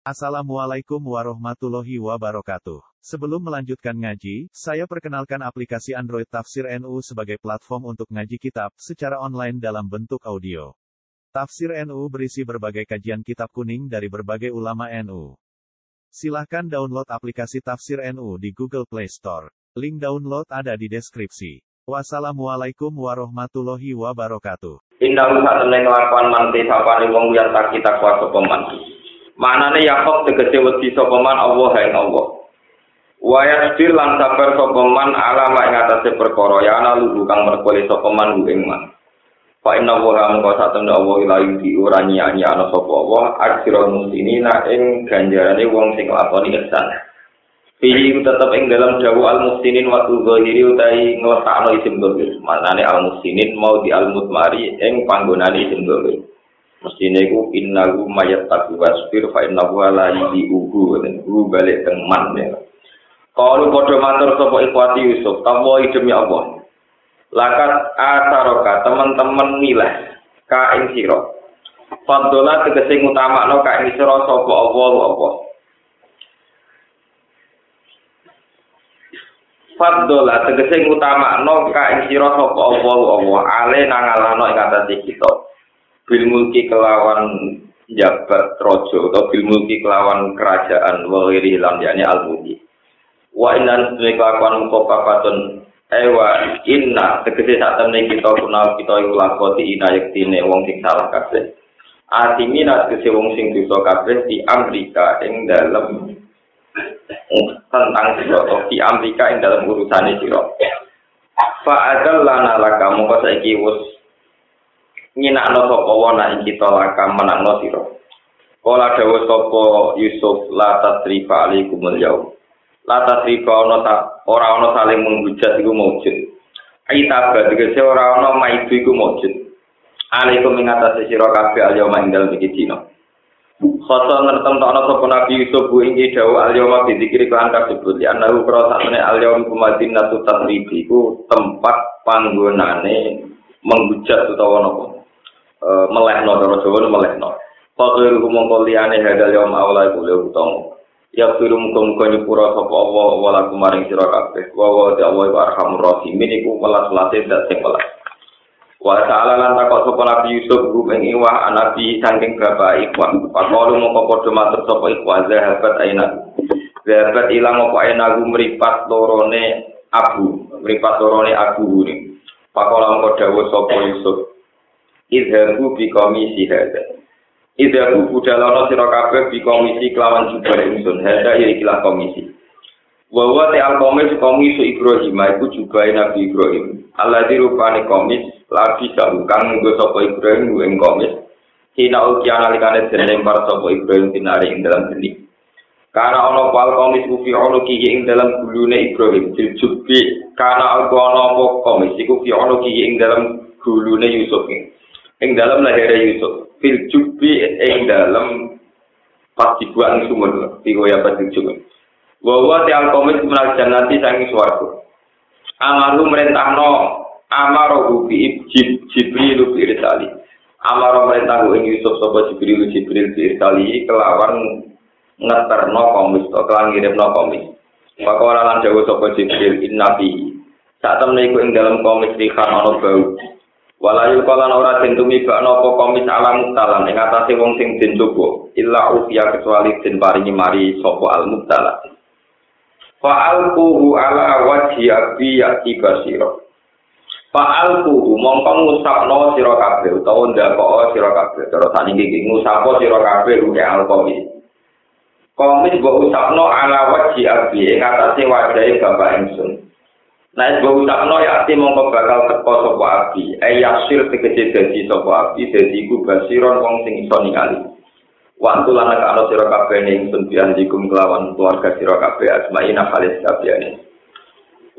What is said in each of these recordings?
Assalamualaikum warahmatullahi wabarakatuh. Sebelum melanjutkan ngaji, saya perkenalkan aplikasi Android Tafsir NU sebagai platform untuk ngaji kitab secara online dalam bentuk audio. Tafsir NU berisi berbagai kajian kitab kuning dari berbagai ulama NU. Silahkan download aplikasi Tafsir NU di Google Play Store. Link download ada di deskripsi. Wassalamualaikum warahmatullahi wabarakatuh. Indah usah temen kelakuan manti sapane wong yang tak kita kuasa peman. Manane Yakob tegese wedi sapa man Allah ing Allah. Wa yasbir lan sabar sapa man ala mak ing atase perkara ya ana lugu kang merkole sapa man ing man. Fa inna wa mengko satemene Allah ila yuti ora nyanyi ana sapa Allah ajrul muslimina ing ganjarane wong sing lakoni ihsan. Fihi tetep ing dalam dawu al muslimin wa zahiri utahi ngletakno isim dhahir. Manane al muslimin mau di al mutmari ing panggonane isim dhahir. Mestine iku innahu mayat taku wasfir fa innahu la yuhu dan guru balik teman ya. Kalau padha matur sapa ikhwati Yusuf tawa demi Allah lakat asaroka teman-teman milah ka ing sira. Faddola tegese ngutamakno ka ing sira sapa Allah apa Faddola tegese ngutamakno ka ing sira sapa Allah apa ale nangalano ing atase kita bil mulki kelawan jabat rojo atau bil mulki kelawan kerajaan wa ghairi lam yani al mulki wa inna sunni kelakuan muka papatun ewa inna tegese sak temne kita kunal kita iku lakoti ina yektine wong sing salah kabeh. Atimina tegese wong sing dosa kabeh di Amerika ing dalem tentang sira di Amerika ing dalam urusane sira. Fa adal lana laka mongko saiki wis nyinakno sapa wana ing kita lakam menangno sira Kala dawa sapa Yusuf la tasrifa alaikumul yaum. La tasrifa ana ta ora ana saling menghujat iku maujud. Aita tegese ora ana maidu iku maujud. Alaikum ing atase sira kabeh ing dalem iki dina. Khoso ngertem sapa Nabi Yusuf bu ing dawa al yaum bi dikiri kan kasebut ya ana ukra sakmene al yaum kumadin natu tasrifi iku tempat panggonane menghujat utawa napa. Eh, melehno cara Jawa melehno. Fakir mongko liyane hadal yaum awla iku le utama. Ya firu muga-muga nyepura sapa Allah wala kumaring sira kabeh. Wa wa ta Allah arhamur rahimin iku welas-welase dak sing welas. Wa ta'ala lan takok sapa Nabi Yusuf rum ing iwah anabi saking bapak ikhwan. Pakolu mongko padha matur sapa ikhwan zahabat aina. Zahabat ilang apa aina mripat lorone abu, mripat lorone abu ni. Pakola mongko dawuh sapa Yusuf idhabu bi komisi hada idhabu budalono sira kabeh bi komisi kelawan jubah ingsun. Hada ya ikilah komisi. Wa wa ta al komis komisi Ibrahim iku jubah Nabi Ibrahim. Allah dirupani komis lagi kang nggo sapa Ibrahim ing komis. Hina uki analikane den lempar sapa Ibrahim tinari ing dalam geni Karena ono pal komis ufi ono kiki ing dalam gulune Ibrahim. Jiljubi Karena ono ono komis iku fi ono kiki ing dalam gulune Yusuf ing dalam lahir Yusuf fil jubi ing dalam pas dibuat sumur di goya pas sumur bahwa tiang komis menal jannati sangi suaraku amaru merentahno amaru bi jib jibril bi irsali. Amaru merentah ing Yusuf sapa jibril jibril bi irsali kelawan ngeterno komis to kelan ngirimno komis Pakola lan jawa sapa jibril inna fi. Saat temen iku ing dalam komis rihan ana bau Walayu kalan ora den tumibakno apa komis alam mutalan ing atase wong sing den coba illa ufiya kecuali den paringi mari sapa al mutala. Fa'alquhu ala wajhi abi yati basira. Fa'alquhu mongko ngusapno sira kabeh utawa ndakok sira kabeh. Terus saniki iki ngusapo sira kabeh uke al komis. Komis mbok usapno ala wajhi abi ing atase wajahe bapak ingsun. Nah, sebab utakno ya ati mongko bakal teko sapa api. Eh yasir dadi sapa api, dadi iku basiron wong sing iso ningali. Waktu lan ana sira kabeh ning sun dikum kelawan keluarga sira kabeh asmaina khalis kabehane.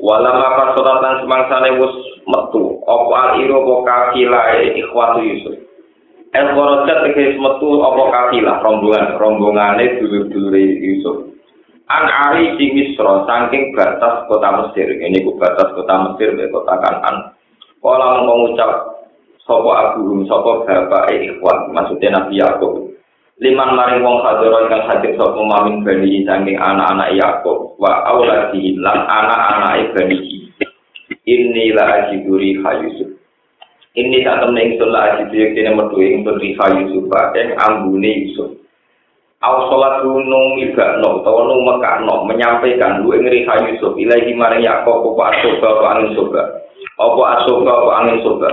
Wala maka sodatan semangsane wis metu, apa al iro apa kafilae ikhwatu Yusuf. El korojat tegese metu apa kafilah rombongan rombongane dulur-dulure Yusuf. An ari di misro saking batas kota Mesir. Ini ku batas kota Mesir be kota Kanan kala mengucap sapa abu sapa bapak ikhwan? Maksudnya Nabi Yakub. Liman maring wong hadoro ingkang hadir sapa mamin bani saking anak-anak Yakub. Wa auladi lan anak-anak bani ini la ajiduri Yusuf. Ini tak temen ingsun la ajidu yang kene metu ingsun riha Yusuf ing ambune Yusuf Aw sholat gunung iba no, tau no mekar no, menyampaikan lu ingri Yusuf, ilaihi maring Yaakob, bapak asoba, bapak angin soba. Bapak asoba, bapak angin soba.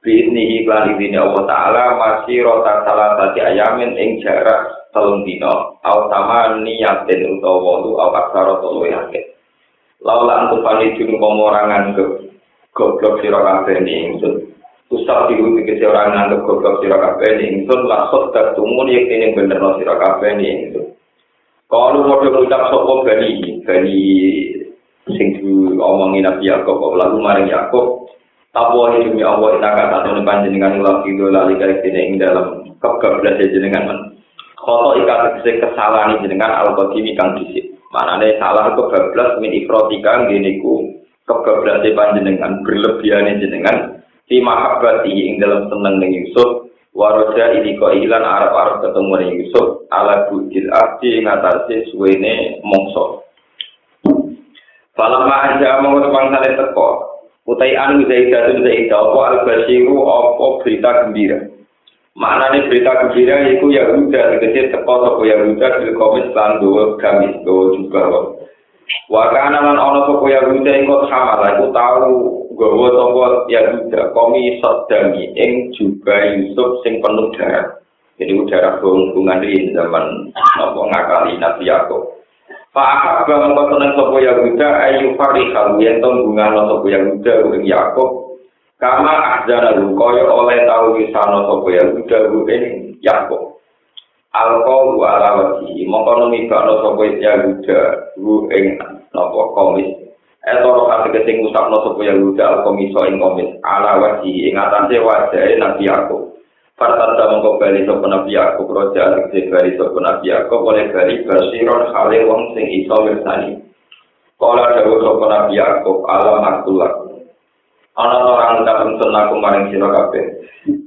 Bihni iklan izini Allah Ta'ala, masih rotak salah satu ayamin ing jarak telung dino. Aw sama niyatin utawa lu, aw aksa roto lu yakin. Laulah antupani junu pemorangan ke goblok sirokan bening, usah diru dikese orang nganggep goblok sira kabeh ni ingsun laksot tertumun yang ini bener no sira kabeh ni ingsun kalau mau ngucap sopo bani bani sing diomongin Nabi Yakob lalu maring Yakob Tapo demi Allah ina kata satu panjenengan ulah itu lali kali ing dalam kebablas jenengan men. Koto ika tegese kesalahan jenengan al qadimi kang dhisik. Manane salah kebablas min ifrotika ngene ku kebablas panjenengan berlebihan jenengan di mahabbati ing dalam seneng ning Yusuf. Waroja ini kok ilan Arab Arab ketemu ning Yusuf. Ala bujil abdi ing atase suwene mongso. Falamma anja mongko pangsane teko. Utai anu zaidah itu zaidah apa al basiru apa berita gembira? Maknanya berita gembira itu Yahuda tegese teko sapa Yahuda bil komis lan gamis gawa juga Wakana lan ana sapa Yahuda iku sama iku tau gawa sapa Yahuda komi sedami ing juga Yusuf sing penuh darah. Jadi udara hubungan di zaman apa ngakali Nabi Yakub. Pak Ahab mongko seneng sapa Yahuda ayu farihal yen to bungano sapa Yahuda ing Yakub. Kama ahzana kaya oleh tau wisana sapa Yahuda ing Yakub Wa ala wajhi mongko numibakno sapa Yahuda ing napa komis Etoro kate kesing usapno sapa Yahuda al-komiso ing komis ala wajhi ing atase wajahe Nabi Yakub Fartanda mongko bali sapa Nabi Yakub roja tegese bali sapa Nabi Yakub oleh bali basiron hale wong sing iso mirsani. Kala dawuh sapa Nabi alam akulak. Ana orang ngucap sun aku maring kabeh.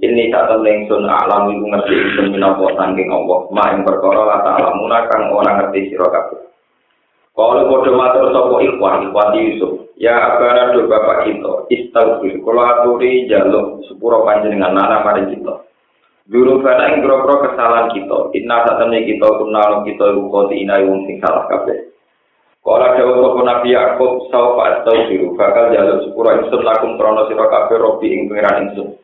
Ini tak temen sun alam iku ngerti ingsun minapa saking Allah. Ma ing perkara la ta'lamuna kang ora ngerti sira kabeh. Kalau bodoh matur sapa ikhwan, ikhwan Yusuf. Ya abana do bapak kita, istaghfir. Kalau aturi jaluk sepuro panjenengan nana maring kita. Dulu pada ing kesalahan kita, inna satemne kita kunalo kita iku koti ina wong sing salah kabeh. Kala dawa sapa Nabi Yakub sau fa biru bakal jaluk sepura ingsun lakum krono sira kabeh robi ing pangeran ingsun.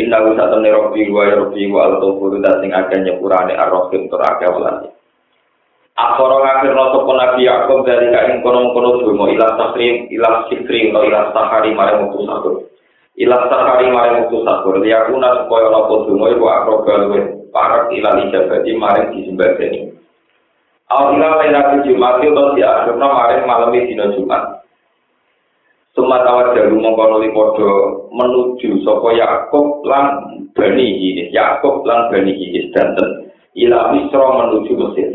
Inna wa satemne robi wa ya robi wa al tawfur sing akeh nyepurane ar-rahim tur akeh welane. Akhara ngakir no sapa Nabi Yakub dari kain kono-kono dungo ilah takrim, ilah sikri, ilah sahari mare mutus ilah sahari maring waktu sakur liyakuna supaya lapo dungo iku akroba luwe parak ilah ijabati maring disembadani Al ilah lain Jumat itu di akhirnya maring malam dina Jumat. Sumat awal jalu mengkonoli podo menuju sopo Yakob lan Bani Hinis. Yakob lan Bani Hinis danten ilah Misro menuju Mesir.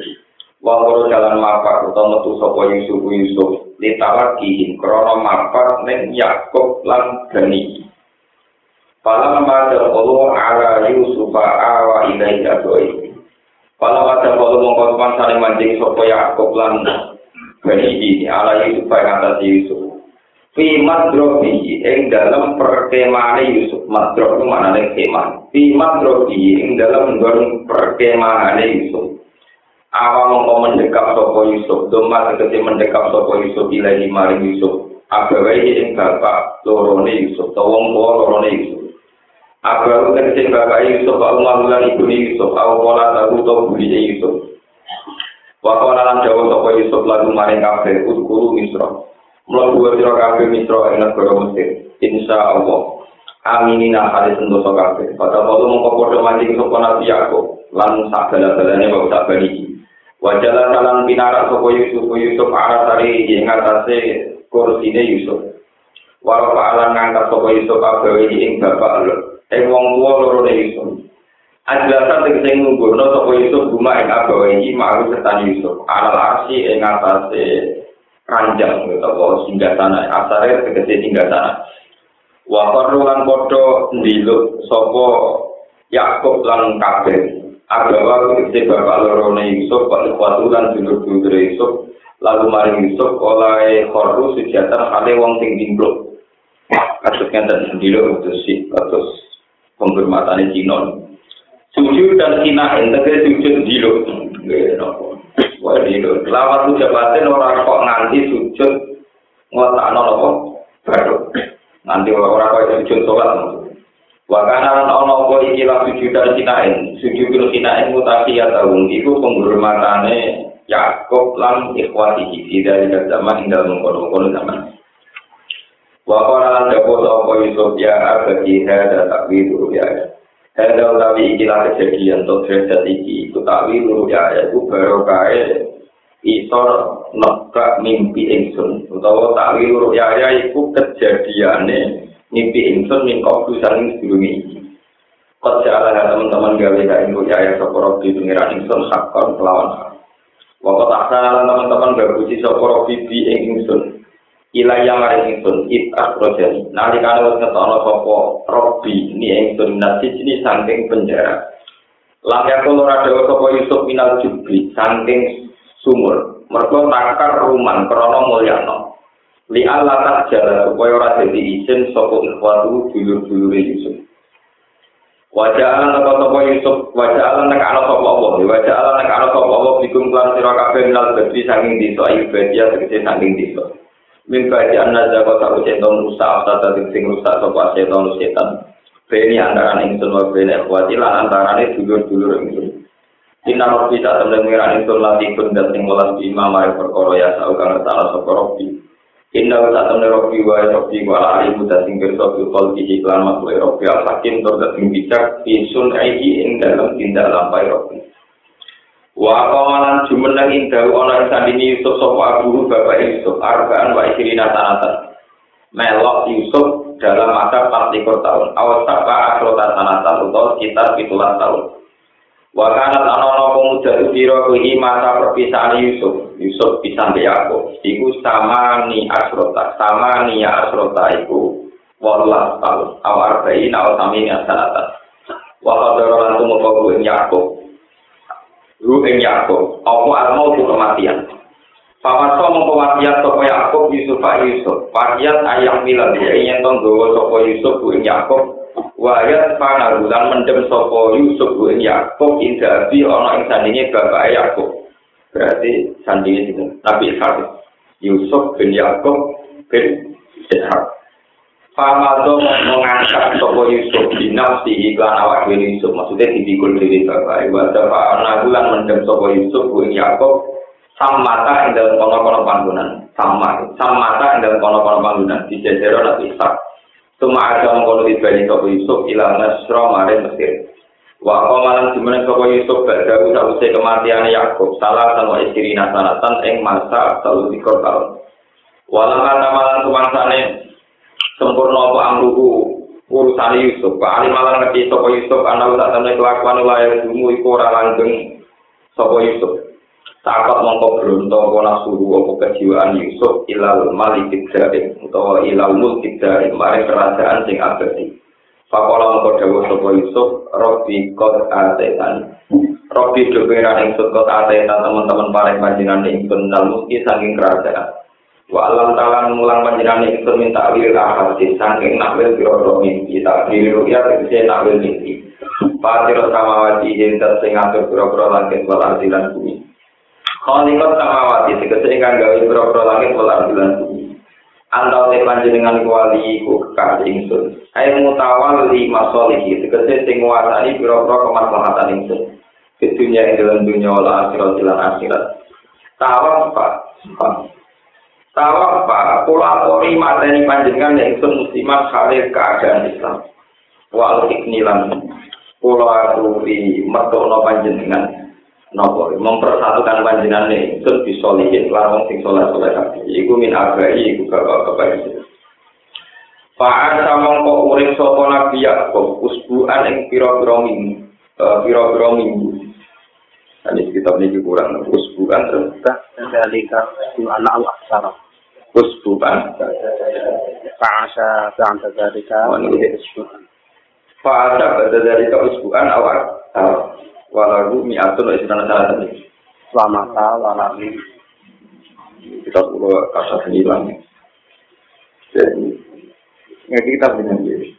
Wangkoro jalan mapak atau metu sopo Yusuf Yusuf. Litalak kihin krono mapak neng Yakob lan Bani. Falam pada Allah ala Yusuf awa ilai jadoi. Falam pada Allah mengkotman saling mancing sopo Yaakub lan ini ala Yusuf yang atas Yusuf. Fi madrobi ing dalam perkemahan Yusuf. Madrob itu mana nih kemah. Fi madrobi ing dalam nggon perkemahan Yusuf. Awa mongko mendekap sopo Yusuf. Doma tegesi mendekap sopo Yusuf ilahi maring Yusuf. Abawai ing bapak lorone Yusuf. Tawong lorone Yusuf. Abaru tegese bapak Yusuf au mahulan ibu Yusuf au pola tahu to buli Yusuf. Wa qala lan dawa sapa Yusuf lagu maring kabeh utkuru Misra. Mlebu sira kabeh Misra ing negara Mesir. Insya Allah. Aminina hadis sendoso kabeh. Pada waktu padha mancing sapa Nabi Yakub lan sak bala-balane bapak sak bali. Wajalan kalan pinarak sapa Yusuf Yusuf arah tari ing atase kursine Yusuf. Walau alam ngangkat sapa Yusuf kabeh ing bapak lho. ing wong tuwa loro ne Yusuf. Ajlasa tegese ngumpulno sapa Yusuf guma ing abawa iki mau setan Yusuf. Ala arsi ing atase ranjang utawa singgah sana. Asare tegese singgah sana. Wa lan padha ndiluk sapa Yakub lan kabeh. Agawa kutip bapak lorone Yusuf, Pak Ikhwatu lan dulur-dulur Yusuf, lalu maring Yusuf oleh khorru sujatan kale wong sing dimblok. Maksudnya dan sendiri itu sih atas penghormatan ini non. Sujud dan Cina entah sujud dilo. Wah dilo. Lawat tu jabatan orang kok nganti sujud ngotakno apa? Baru. Nanti ora kok sujud sholat. Wakana ana apa iki lan sujud dan kina en. Sujud dan kina en mutasi ya tahun itu penghormatannya Yakob lan ikhwati kita dari zaman hingga mengkono-kono zaman. Wakala jago sopo Yusuf ya bagi hada takwi buruk ya. Hada utawi ikilah kejadian untuk derajat iki itu takwi buruk ya. Itu baru isor nekak mimpi insun. Utawa takwi buruk ya iku itu kejadiannya mimpi insun mingkau dusan ini sebelum ini. Kau jalan teman-teman gawe ya ibu ya ya sopro di dunia insun hakon kelawan. Wakala teman-teman gak puji sopro bibi insun. Ilaya maring ingsun it asrojani. Nanti kan wis ngetono sopo robi ini ingsun nasi ini saking penjara. Langkah kulo rada sopo Yusuf minal jubli saking sumur. Mereka takar ruman krono mulyano. li Allah tak jala supaya ora dadi izin sapa ikhwatu dulur-dulur Yusuf. Wajah Allah nak sapa Yusuf, wajah Allah nak ana sapa Allah, wajah Allah nak ana sapa Allah bikum lan sira kabeh minal badi saking desa ibadah tegese saking desa. Min kaji anna jago tak uceton rusak atau tadi sing rusak sapa setan setan. Beni antara ingsun wa beni ikhwati lan antara dulur-dulur ingsun. Inna rabbi tak temen ngira ingsun lati kun dan sing welas di imam mari perkara ya saukang ketala sapa rabbi. Inna wa ta'ala ne rofi wa rofi wa ala alimu ta sing kersa fi qalbi iklan makhluk rofi al hakim tur sing bijak fi sunaihi ing dalam tindak lampai rofi. Wa qawalan jumeneng ing dawu ana sandini Yusuf sapa abu bapak Yusuf arbaan wa isrina sanatan. Melok Yusuf dalam masa 24 tahun. Awas sapa asrota sanatan utawa sekitar 17 tahun. Wa kanat ana pemuda utira kuwi masa perpisahan Yusuf. Yusuf bisa Yakub. Iku sama ni asrota, sama ni asrota iku walas tahun. Awal bayi nawal sami. Walau dorong lantu mau ing Yakub. Ru ing Yakub. Apa almau tu kematian. Paman so mongko wasiat sapa Yakub Yusuf Yusuf. Wasiat ayam milan dia ingin tonggo sapa Yusuf ing Yakub Wayat panarulan mendem sopo Yusuf ing Yakub indah bi ana ing sandinge bapak Yakub. Berarti sandinge itu Nabi Ishak. Yusuf bin Yakub bin Ishak. Famado mengangkat sopo Yusuf di nafsi iklan awak dhewe Yusuf maksudnya dipikul diri bapak. Wada panarulan mendem sopo Yusuf ing Yakub samata dalam kono-kono panggonan. Sama, samata ing dalam kono-kono panggonan di jajero Nabi Ishak. Tuma ada mengkono ibadi sopo Yusuf ilang Nasra mare Mesir. Wa komalan di mana sopo Yusuf berdaru sausai kematian Yakub salah sama istri nasanatan ing masa selalu dikor tahun. Walang kata malan kemansane sempurna apa amruhu urusan Yusuf. Pak Ali malan ngerti sopo Yusuf anak tak temen kelakuan layar dumu iku ora langgeng sopo Yusuf. Sakat mongko bronto apa suhu apa kejiwaan Yusuf ilal malik tidjarim utawa ilal mulk tidjarim mari kerajaan sing abadi. Pakola mongko dawuh sapa Yusuf Robbi kot atetan. Robbi doberan ing kot atetan teman-teman paling panjenengan ing benal mulki saking kerajaan. Wa alam ta'ala mulang panjenengan ing minta awil ahadi saking nakwil biro mimpi tak diri ruya tegese nakwil mimpi. Patiro samawati ing sing ngatur biro-biro langit wal ardilan bumi. Kholikot samawati tegese ingkang gawe pira-pira langit wal ardilan bumi. Antau te panjenengan kuali ku kekasih ingsun. Ayo mutawal li masolihi tegese sing nguasani pira-pira kemaslahatan ingsun. Di dunia ing dalam dunia wal akhirat lan akhirat. Tawaf pak. Kula tori mateni panjenengan ingsun muslimat khalir keadaan Islam. Wal iknilan. Kula aturi mertono panjenengan. nopo mempersatukan panjenengan nih terus disolihin larang sing soleh soleh hati iku min agai iku bapak bapak itu Fa'an sama kok urip sopo nabi Yakob usbuan ing piro piro minggu piro piro minggu ini kitab ini kurang usbuan terus dari anak Allah sarah usbuan fa'asa fa'anta dari Fa'asa pada dari usbuan awal Walau mi'atun isran salah tadi. Selamata walami. Kita perlu kata sembilan. Jadi, ngerti kita dengan diri.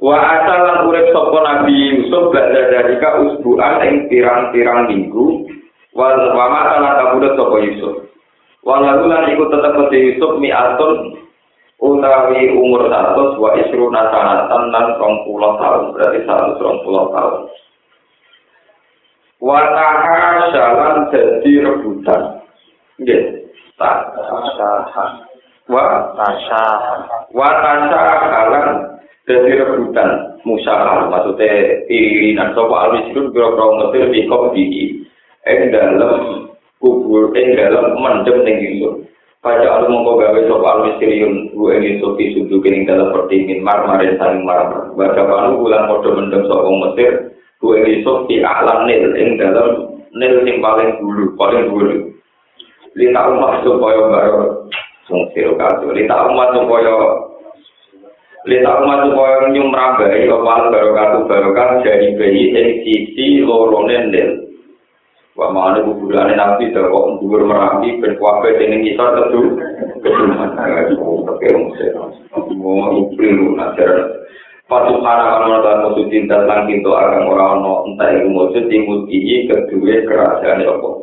Wa asalan urip sapa Nabi Yusuf badha dalika usbuan ing pirang-pirang minggu wa wa mata kabudut sapa Yusuf. Walau lan iku tetep Yusuf mi'atun utawi umur 100 wa isruna sanatan lan 20 tahun berarti 120 tahun. Wa jalan jadi rebutan. Nggih. Tasaha. Wa tasaha. Wa tasaha jadi rebutan musyarah maksudnya irinan sopa al-misrun kira-kira mesir di diki ing dalam kubur ing dalam mendem ning Yusuf. Pada alu mongko gawe sopa al-misriyun gue ing Yusuf isudu kening dalam pertingin marmarin saling marmar baca panu bulan podo mendem sopa mesir gue ing Yusuf di alam nil ing dalam nil sing paling dulu paling dulu lita umat supaya baru sungsir kado lita umat supaya Lita umat supaya nyumrabai kepala barokah barokah jadi bayi yang sisi lorone nil. Bagaimana kuburannya nanti dengok dur merapi ben dengan ngisar kita keduman. Oke, ngusir. Mau ngupri lu, ngajar. Patu karangan wanita musuh cinta sang pintu agam orang-orang, entah itu musuh timut iji, kedua kerajaan apa. kok.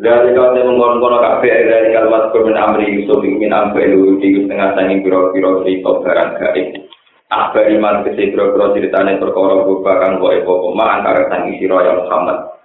Dari kau temu ngono-ngono kafe, dari kau mas kurmin amri Yusuf ingin ambil dulu di tengah tangi biro-biro cerita barang gaib. Apa iman kesih biro-biro cerita yang berkorong berubah kan gue antara tangi siro yang Muhammad.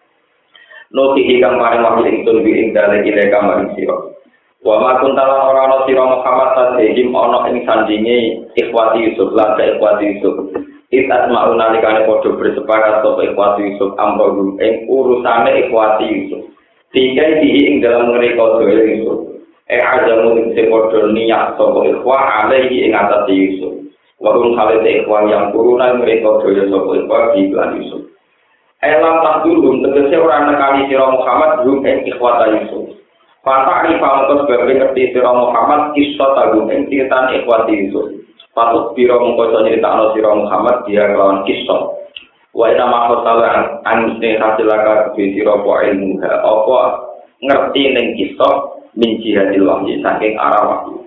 Nuti hikam paling wakil ingsun bi ing dale ile kamar siro. Wa ma kuntalan ora ana sira Muhammad tasihim ana ing sandinge ikhwati Yusuf lan ikhwati Yusuf. Itas mau nalikane padha bersepakat sapa ikhwati Yusuf amro ing urusane ikhwati Yusuf. Tiga dihi ing dalam mereka doa Yusuf. Eh ada mungkin sepodo niat sopo ikhwa alaihi ing atas Yusuf. Warung khalid ikhwa yang turunan mereka doa sopo ikhwa di Yusuf. Elam tak dulu tegese orang nekani sira Muhammad belum ing ikhwata Yusuf. Fata ari pamungkas sebagai ngerti sira Muhammad kisah tagum ing ceritan ikhwati Yusuf. Patut biro mengkoso nyeritakno sira Muhammad dia kelawan kisah. wa ina makho salah an sing hasilaka kuwi sira po ilmu apa ngerti ning kisah min jihadil wahyi saking arah wahyu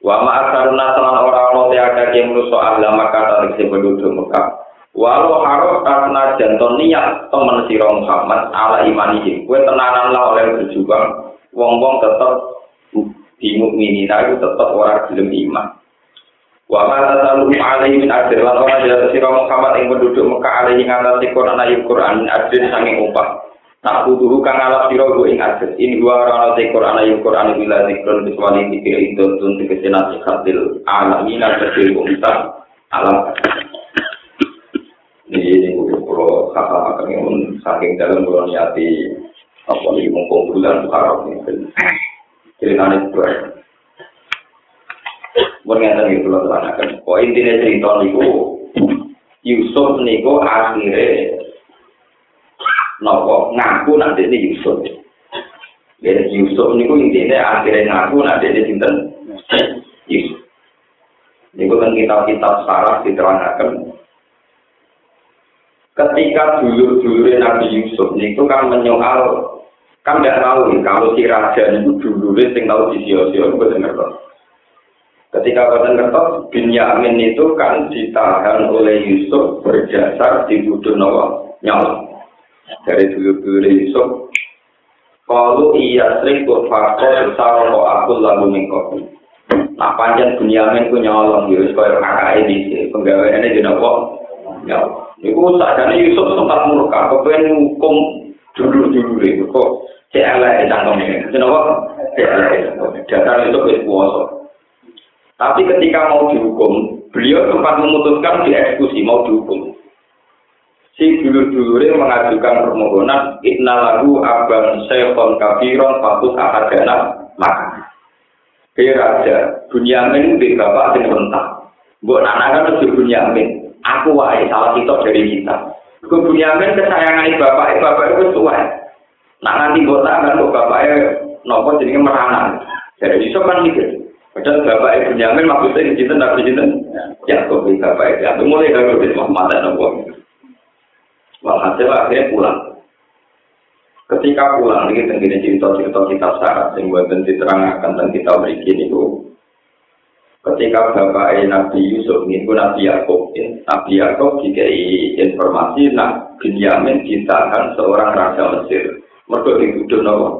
wa ma asaruna salan ora ono te ada ahla maka ta sing penduduk Mekah walau harus karena janton niat temen sira Muhammad ala imani kowe tenanan lah oleh berjuang wong-wong tetep bingung ini itu tetep ora gelem iman Wa ma tasalu alaihi min ajr lan ora ya sira Muhammad ing penduduk Mekah alaihi ngatasi Quran ayat Quran ajr sanging upah. Tak butuh kang alaf sira go ing ajr. In wa ora te Quran ayat Quran bila zikrun kecuali dikir itu tun tegese nasihatil alamin kecil umat alam. Kulo kata akan saking dalam bulan niati apa ini mumpung bulan Muharram ini. Ceritanya itu Mengatakan itu loh terangkan. Oh intinya cerita niku Yusuf niku akhirnya nopo ngaku nanti ini Yusuf. Jadi Yusuf niku intinya akhirnya ngaku nanti ini sinten Yusuf. Niku kan kitab-kitab sarah diterangkan. Ketika dulur-dulur Nabi Yusuf niku kan menyoal kan tidak tahu kalau si raja itu dulu sing tahu di sio-sio itu benar Ketika Badan Kertos, Binyamin itu kan ditahan oleh Yusuf berjasar di Budu Nawa nyawa. Dari dulu-dulu Yusuf, kalau iya sering kok besar kok aku lalu mengkopi. Nah panjang Binyamin ku nyolong Yusuf kaya kakak ini penggawaannya di Nawa nyawa. Iku sadane Yusuf sempat murka, kepengen hukum dulu-dulu itu kok. Cek elek cangkemnya. Kenapa? Cek elek cangkemnya. Dasar itu kuasa. Tapi ketika mau dihukum, beliau sempat memutuskan dieksekusi, mau dihukum. Si dulur-dulurnya mengajukan permohonan, Inna lagu abang syekhon kafiron fatus ahadana maka. Kaya raja, Bunyamin di bapak sing rentah. Buat anak kan lebih Bunyamin. Aku wae salah kita dari kita. Gue Bunyamin kesayangan bapak, bapak itu tua. Nak nanti buat tangan, bapaknya nopo jadi merana. Jadi itu kan mikir. Padahal bapak ibu nyamin maksudnya di cinta nabi cinta. Ya, kok bapak ibu. Aku mulai dari Muhammad dan Nabi. Walhasil akhirnya pulang. Ketika pulang ini tenggine cerita-cerita kita syarat yang buat diterangkan tentang kita berikin itu. Ketika bapak Nabi Yusuf pun Nabi Yakub, Nabi Yakub dikai informasi nak Binyamin ditahan seorang raja Mesir. Mereka dituduh nawa.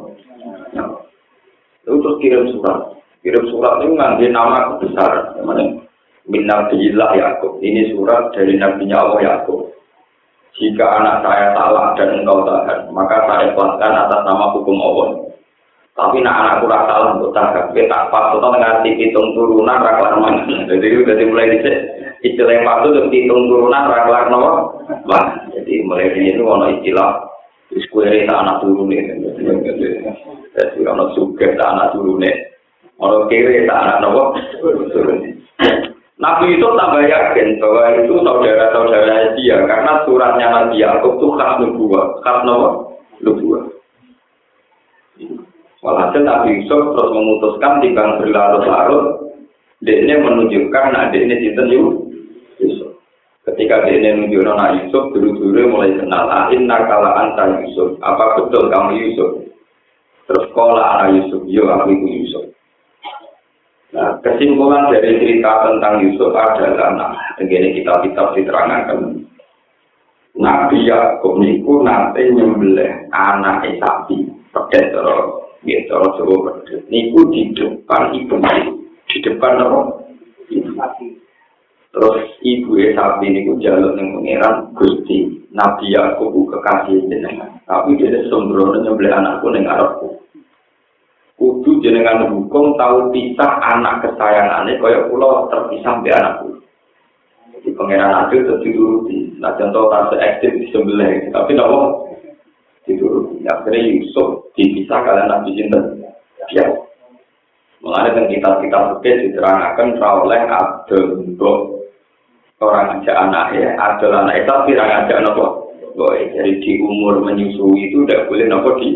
Itu terus kirim surat. Kirim surat itu ngambil nama besar. Namanya Min Nabi Yakub. Ini surat dari Nabi Allah Yakub. Jika anak saya salah dan engkau tahan, maka saya ikhlaskan atas nama hukum Allah. Tapi nak anakku rasa salah untuk tahan, kita tak pas, kita ngerti hitung turunan raklar mana. Jadi udah mulai dicek, istilah yang patuh untuk hitung turunan raklar nama. Wah, jadi mulai dari itu ada istilah Diskuere tak anak turun Jadi kalau suka tak anak turun Kalau kiri tak anak nopo turun Nabi itu tambah yakin bahwa itu saudara-saudara dia karena suratnya Nabi Yakub itu khas nubuah, khas nubuah. Walhasil Nabi Yusuf terus memutuskan timbang berlarut-larut, dia menunjukkan nah dia ini cinta Yusuf. Ketika dia ini menunjukkan Nabi Yusuf, dulu-dulu mulai kenal, ahin ah, nakala anta Yusuf, apa betul kamu Yusuf? Terus kola anak Yusuf, yo aku Yusuf. Nah, kesimpulan dari cerita tentang Yusuf adalah, nah, begini kita kitab diterangkan. Nabi Yakub niku nanti nyembelih anak sapi, pedet terus, gitu, coba pedet. Niku di depan ibu, di depan apa? Terus ibu sapi niku jalur yang pengiran Gusti. Nabi Yakub kekasih jenengan. Tapi dia sembrono nyembelih anakku ning arepku. kudu jenengan hukum tahu pisah anak kesayangannya kaya pulau terpisah di anakku di pengeran itu terus dituruti nah contoh tak ekstrim di sebelah tapi nopo akhirnya Yusuf dipisah kalian nabi cinta ya. Mengenai dengan kita kita oke diterangkan oleh Abdul orang aja anak ya. Abdul anak itu orang aja nopo? Jadi di umur menyusui itu tidak boleh nopo di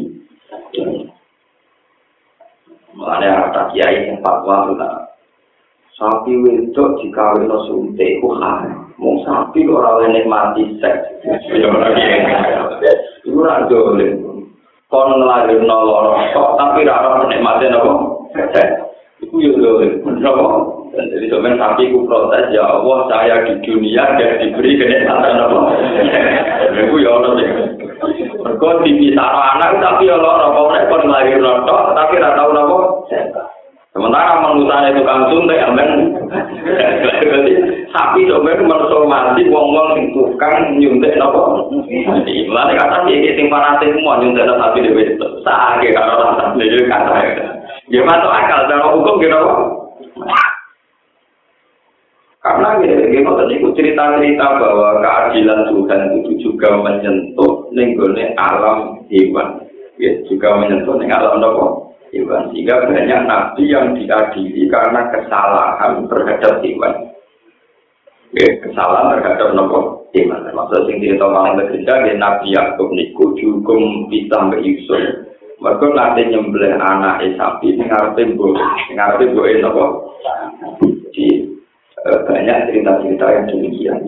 Mulanya kata kiai yang fatwa itu sapi wedok dikawin no suntik ku mau sapi orang lain mati seks. Itu ora dolen kon ngelahir no loro tapi rara menikmati nopo itu yo dolen nopo jadi sebenarnya sapi ku protes ya Allah saya di dunia dan diberi kenikmatan nopo itu ya ono Mergo dipisah anak tapi ya loro kok kon lahir rotok tapi ora tau napa. Sementara menusane tukang suntik amen. Jadi sapi sampe merso mati wong-wong sing tukang nyuntik napa. Mulane kata iki sing fanatik semua nyuntik sapi dhewe. Sakake karo rasa dhewe kata. Ya masuk akal cara hukum kira apa? Karena gini, tadi itu cerita-cerita bahwa keadilan Tuhan itu juga menyentuh nenggone alam hewan. Ya, juga menyentuh neng alam nopo hewan. Sehingga banyak nabi yang diadili karena kesalahan terhadap hewan. Ya, kesalahan terhadap nopo hewan. Maksud sing cerita paling berbeda, ya, Nabi Yakub niku juga bisa mbak Yusuf. Mereka nanti nyembelih anak sapi, ngarepe mbok, ngarepe mbok nopo. Jadi Eh, banyak cerita-cerita yang demikian.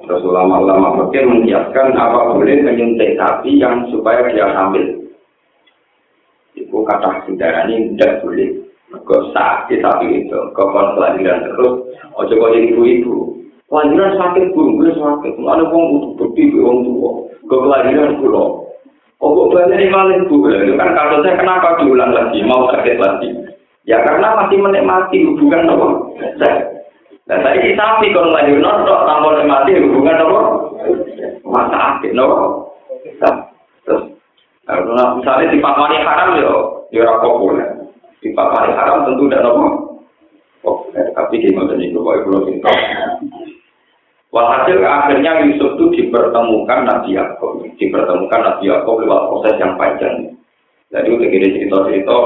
Terus ulama-ulama mungkin mengiaskan apa boleh menyuntik sapi yang supaya dia hamil. Itu kata saudara ini tidak boleh. Kau sakit sapi itu, kau kon kelahiran terus, ojo kau jadi ibu-ibu. Kelahiran sakit pun, gue sakit. Mana uang butuh bukti, uang tua. Kau kelahiran pulau. Oh, kok banyak yang maling bu? Kan kasusnya kenapa diulang lagi, mau sakit lagi? Ya karena masih menikmati hubungan apa? Nah, tadi sapi kalau lagi nonton tanpa mati hubungan apa? Masa aktif, no? Terus, nah, misalnya di pakmani haram yo, yo populer. Di pakmani haram tentu tidak nopo. Populer, tapi di mana nih kalau belum itu. Walhasil akhirnya Yusuf itu dipertemukan Nabi Yakob, dipertemukan Nabi Yakob lewat proses yang panjang. Jadi udah gini cerita-cerita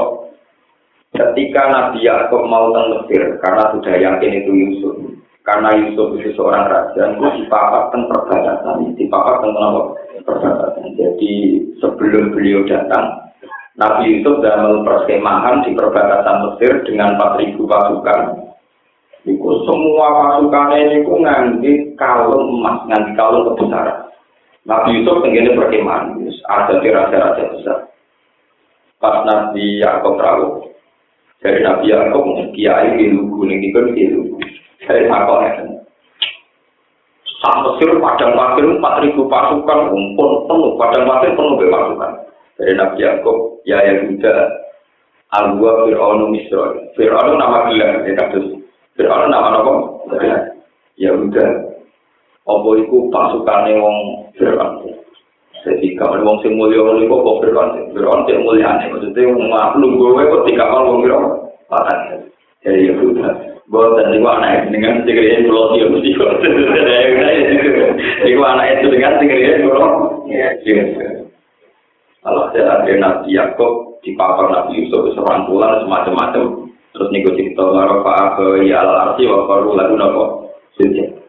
Ketika Nabi Yakub mau Mesir, karena sudah yakin itu Yusuf, karena Yusuf itu seorang raja, itu dipapak teng perbatasan, perbatasan. Jadi sebelum beliau datang, Nabi Yusuf dalam perskemahan di perbatasan Mesir dengan 4.000 pasukan. Iku semua pasukannya ini ku nganti kalung emas, nganti kalung kebesaran. Nabi Yusuf tenggine perkemahan, ada di raja-raja besar. Pas Nabi Yakob rawuh, dari Nabi Yakob kiai di lugu nih kan di lugu. Ya. Sak Mesir padang pasir empat ribu pasukan pun penuh padang pasir penuh pasukan. Dari Nabi Yakob ya Yahuda Al-Gua Fir'aunu Misra. Fir'aunu nama gila, ya kasus. Fir'aunu nama apa? Yahuda. Apa iku pasukane wong Fir'aun. Jadi kalau wong sing mulya ngono iku kok Fir'aun. Fir'aun sing mulyane maksudnya wong maklum kowe kok dikapal wong Fir'aun. Pakan. Jadi ya boten niku anake dengan segere kula sing mesti boten niku anake itu dengan segere kula. Ya Allah dan nabi Yakub di papan nabi Yusuf serangkulan semacam-macam. Terus niku cerita karo Pak ya Allah arti wa qulu lagu napa? Sinten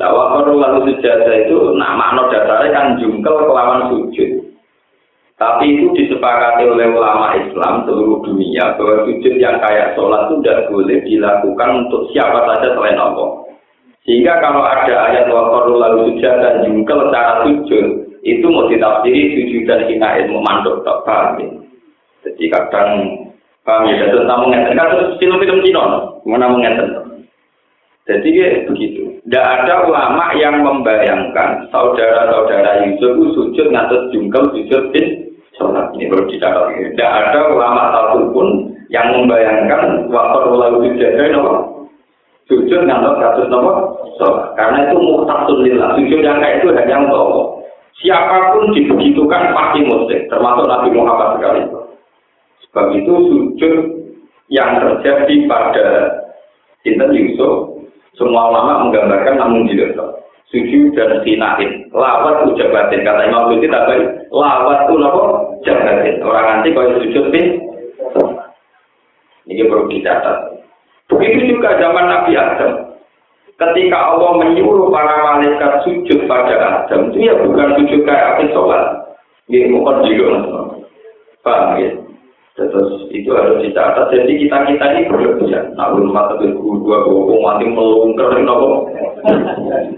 Nah, wakil lalu sejata itu, nah makna dasare kan jungkel kelawan sujud. Tapi itu disepakati oleh ulama Islam seluruh dunia bahwa sujud yang kayak sholat itu tidak boleh dilakukan untuk siapa saja selain Allah. Sehingga kalau ada ayat waktu lalu sujud dan jungkel cara sujud, itu mau ditafsiri sujud dan hina ilmu mandok tak paham. Ya? Jadi kadang paham ya, dan tamu ngeten kan film-film Cina, mana mengeten. Jadi ya begitu. Tidak ada ulama yang membayangkan saudara-saudara Yusuf sujud ngatas jungkel sujud bin sholat. Ini perlu dicatat. Tidak ada ulama satupun yang membayangkan waktu lalu sujud nopo sujud ngatas ngatas nopo sholat. Karena itu muhtasun lillah. Sujud yang kayak itu hanya untuk Allah. Siapa pun dibegitukan pasti musik, termasuk Nabi Muhammad sekali. Sebab itu sujud yang terjadi pada Sinten Yusuf semua ulama menggambarkan namun diletak. Sujud dan sinahin. Lawat ujabatin. Kata Imam Ghazali tadi, lawat itu apa? Jabatin. Orang nanti kalau sujud pin. Ini perlu dicatat. Begitu juga zaman Nabi Adam. Ketika Allah menyuruh para malaikat sujud pada Adam, itu ya bukan sujud kayak apa sholat. Ini bukan juga. Paham ya? Terus itu harus dicatat. Jadi kita kita ini berlebihan. Nah, mata guru dua guru mati melungker nopo.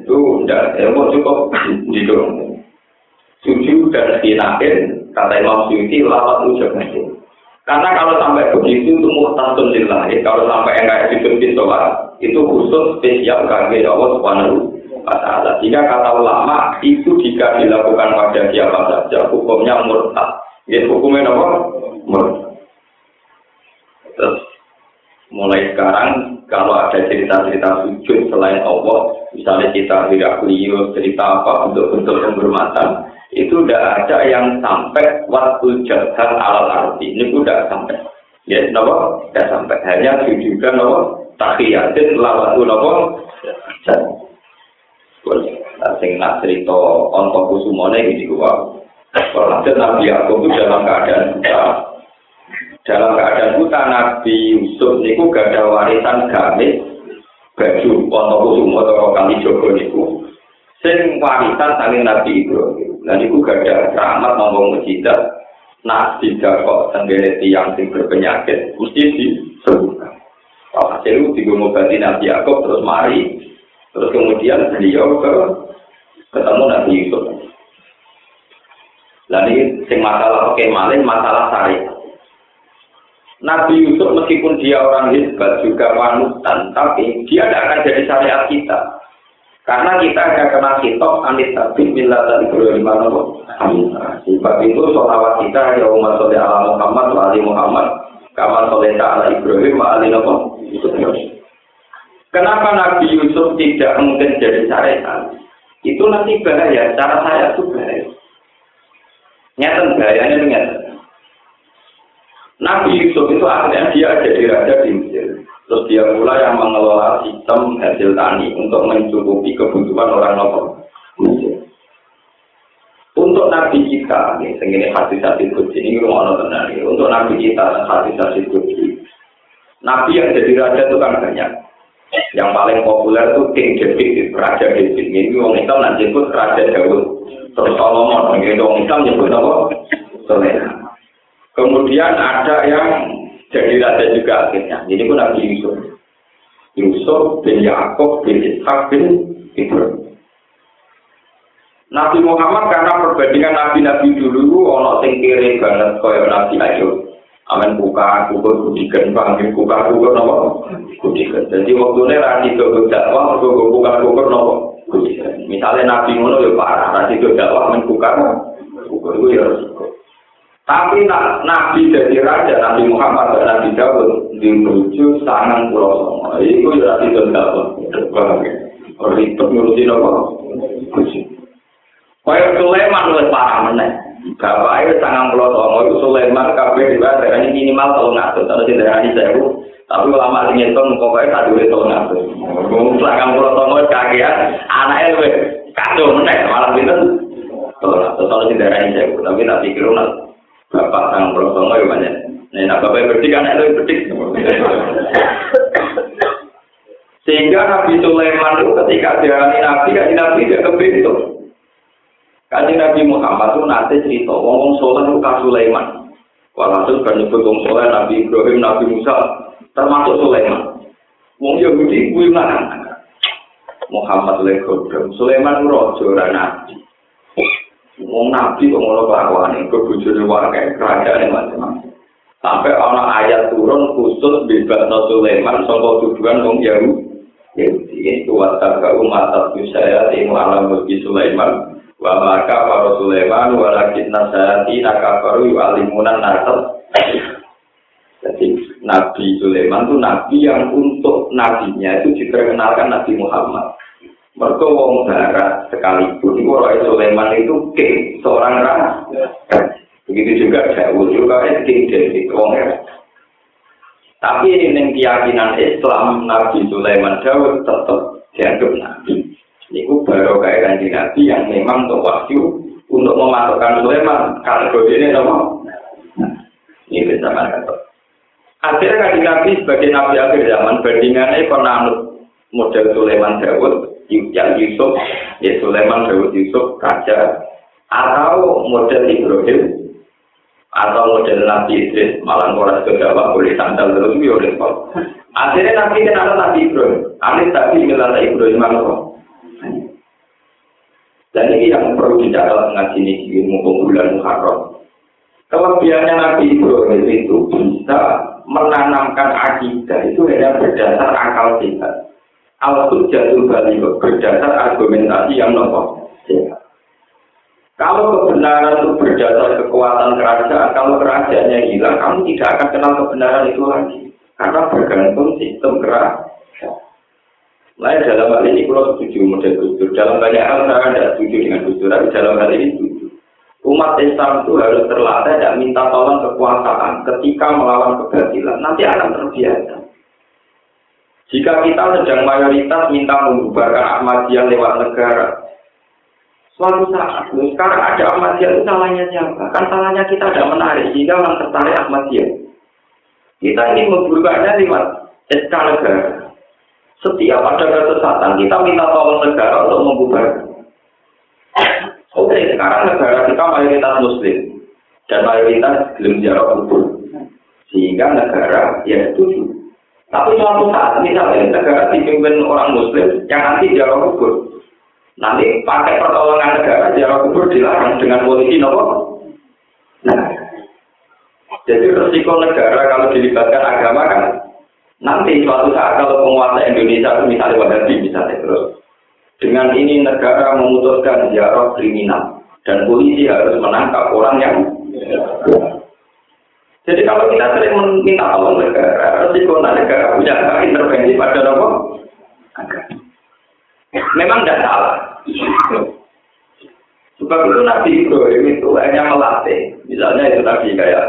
Itu tidak. Ya mau cukup gitu. Suju dan sinakin kata Imam Suyuti lawat ucap Karena kalau sampai begitu itu muhtasun lillahi. Kalau sampai enggak sujud di sholat itu khusus spesial kaki Allah subhanahu wa ta'ala. Jika kata ulama itu jika dilakukan pada siapa saja hukumnya murtad. Ya hukumnya apa? Murtad. Terus mulai sekarang kalau ada cerita-cerita sujud selain Allah, misalnya kita tidak beliau cerita apa untuk bentuk penghormatan, itu tidak ada yang sampai waktu jahat alal arti. Ini sudah sampai. Ya, nopo, tidak sampai. Hanya sujudan nopo, tahiyatin lawatu nopo. Sing nak cerita ontok kusumone gitu gua. Kalau Nabi Yakub itu dalam keadaan buta, dalam keadaan buta Nabi Yusuf niku gak ada warisan gamis baju foto kusum atau kali jogo niku sing warisan saling Nabi Ibrahim dan niku gak ada rahmat ngomong mujizat Nabi kok tenggene tiang sing berpenyakit mesti disembuhkan Hasil itu digomobati Nabi Yaakob terus mari terus kemudian beliau ke ketemu Nabi Yusuf. Lalu sing masalah oke malin masalah syariat. Nabi Yusuf meskipun dia orang hebat juga panutan, tapi dia tidak akan jadi syariat kita. Karena kita akan kena kitab anit tabib bila tadi Ibrahim Sebab itu sholawat kita ya umat soleh ala Muhammad wa ali Muhammad kamar soleh ala Ibrahim wa ali Kenapa Nabi Yusuf tidak mungkin jadi syariat? Itu nanti bahaya, cara saya itu bahaya. Nyata bahayanya nyata. Nabi Yusuf itu akhirnya dia jadi raja di dia pula yang mengelola sistem hasil tani untuk mencukupi kebutuhan orang lokal. Untuk Nabi kita, ini hadis hadis kudus ini rumah tenang Untuk Nabi kita, hadis hadis kudus. Nabi yang jadi raja itu kan banyak. Yang paling populer itu King David, Raja David. Ini orang Islam nanti ikut Raja Daud. Terus Solomon, ini orang Islam nyebut apa? Soleha. Kemudian ada yang jadi raja juga akhirnya. Ini pun Nabi Yusuf. Yusuf bin Yaakov bin Ishak bin Ibrahim. Nabi Muhammad karena perbandingan nabi-nabi dulu ono sing kiri banget kaya Nabi Ayub. Amin buka kukur kudikan panggil buka kukur nopo kudikan. Jadi waktu ini rasi itu kukur buka kukur nopo kudikan. Misalnya Nabi ngono ya parah rasi itu dakwah amin buka kukur itu ya resiko. Tapi nak Nabi jadi raja Nabi Muhammad dan Nabi Dawud dirujuk sangat pulau semua. Itu ya rasi itu dakwah. Ribet ngurusin kudikan. Kaya Sulaiman luwes parah meneh. Bapak itu sangat pulau songo itu Sulaiman kabeh juga ini minimal tolong ngatur kalau tidak ada sewu. Tapi ulama sing ngitung pokoknya satu itu tolong ngatur. Sangat pulau songo kagian anaknya luwes kacau meneh malah pinter. Tolong ngatur kalau tidak ada sewu. Tapi tak pikir bapak sangat pulau songo ya banyak. Nah, bapak berdik kan itu berdik. Sehingga Nabi Sulaiman itu ketika dia Nabi, kan Nabi dia kebentuk. Kaji Nabi Muhammad itu nanti cerita, wong soleh itu Sulaiman. Walhasil kan nyebut wong soleh Nabi Ibrahim, Nabi Musa, termasuk Sulaiman. Wong Yahudi mana? Muhammad Legodong, Sulaiman rojo nabi. Wong nabi kok ngono kelakuan itu bujurnya warga kerajaan macam-macam. Sampai orang ayat turun khusus bebas Sulaiman soal tujuan wong Yahudi. Yahudi itu watak umat saya ilmu alam bagi Sulaiman wa maka para Sulaiman walakin nasati nakafaru yu'alimunan nasab jadi Nabi Sulaiman itu Nabi yang untuk nabinya itu diperkenalkan Nabi Muhammad mereka wong barat sekalipun itu Roy Sulaiman itu king seorang raja. Begitu juga Daud juga king dari wong tapi ini keyakinan Islam Nabi Sulaiman Daud tetap dianggap Nabi. Niku baru kayak nabi yang memang untuk wahyu untuk memasukkan Sulaiman. Kategori ini nopo. Ini bisa kata. Akhirnya kanji nabi sebagai nabi akhir zaman bandingannya penanut model Sulaiman Dawud yang Yusuf, ya Sulaiman Dawud Yusuf raja atau model Ibrahim atau model Nabi Idris malah orang kedua boleh sandal terus ya udah Akhirnya Nabi kenal Nabi Ibrahim, Alih tadi kenal Ibrahim mana dan ini yang perlu dicatat ngaji ini di ilmu bulan Muharram. Kelebihannya Nabi Ibrahim itu bisa menanamkan akidah itu hanya berdasar akal sehat. Al-Qud jatuh balik berdasar argumentasi yang nopo sehat. Kalau kebenaran itu berdasar kekuatan kerajaan, kalau kerajaannya hilang, kamu tidak akan kenal kebenaran itu lagi. Karena bergantung sistem kerajaan. Lain dalam hal ini kalau setuju model Gus Dalam banyak hal saya tidak setuju dengan Gus tapi dalam hal ini setuju. Umat Islam itu harus terlatih dan minta tolong kekuasaan ketika melawan kebatilan. Nanti akan terbiasa. Jika kita sedang mayoritas minta membubarkan Ahmadiyah lewat negara, suatu saat, sekarang ada Ahmadiyah itu salahnya siapa? Kan salahnya kita ada menarik, jika orang tertarik Ahmadiyah. Kita ingin membubarkannya lewat SK negara. Setiap ada kesesatan, kita minta tolong negara untuk membubarkan. Oke, sekarang negara kita mayoritas muslim dan mayoritas belum jarak kubur. Sehingga negara ya setuju. Tapi suatu saat misalnya negara dipimpin orang muslim yang nanti jarak kubur. Nanti pakai pertolongan negara jarak kubur dilarang dengan polisi nopo. Nah, jadi resiko negara kalau dilibatkan agama kan Nanti suatu saat kalau penguasa Indonesia misalnya Wahabi misalnya terus dengan ini negara memutuskan ziarah kriminal dan polisi harus menangkap orang yang jadi kalau kita sering meminta tolong negara, resiko negara punya intervensi pada apa? Memang tidak salah. Sebab itu Nabi Ibrahim itu hanya melatih. Misalnya itu tadi kayak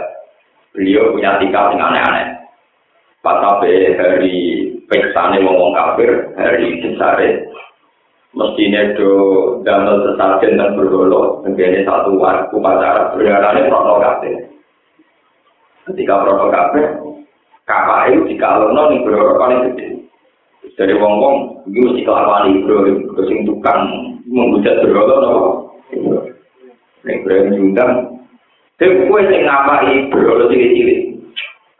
beliau punya tingkah yang aneh-aneh. Pas sampai hari peksane ngomong kafir, hari besare, mestinya do damel sesajen dan bergolo, menjadi satu waktu upacara berdarahnya prono kafir. ketika rokok kabeh kapal itu di kalau non ibro rokok ini gede dari wong wong iki mesti kelakuan ibro kucing tukang menghujat berotot nopo ini ibro yang jundam tapi gue sih ngapa cilik cilik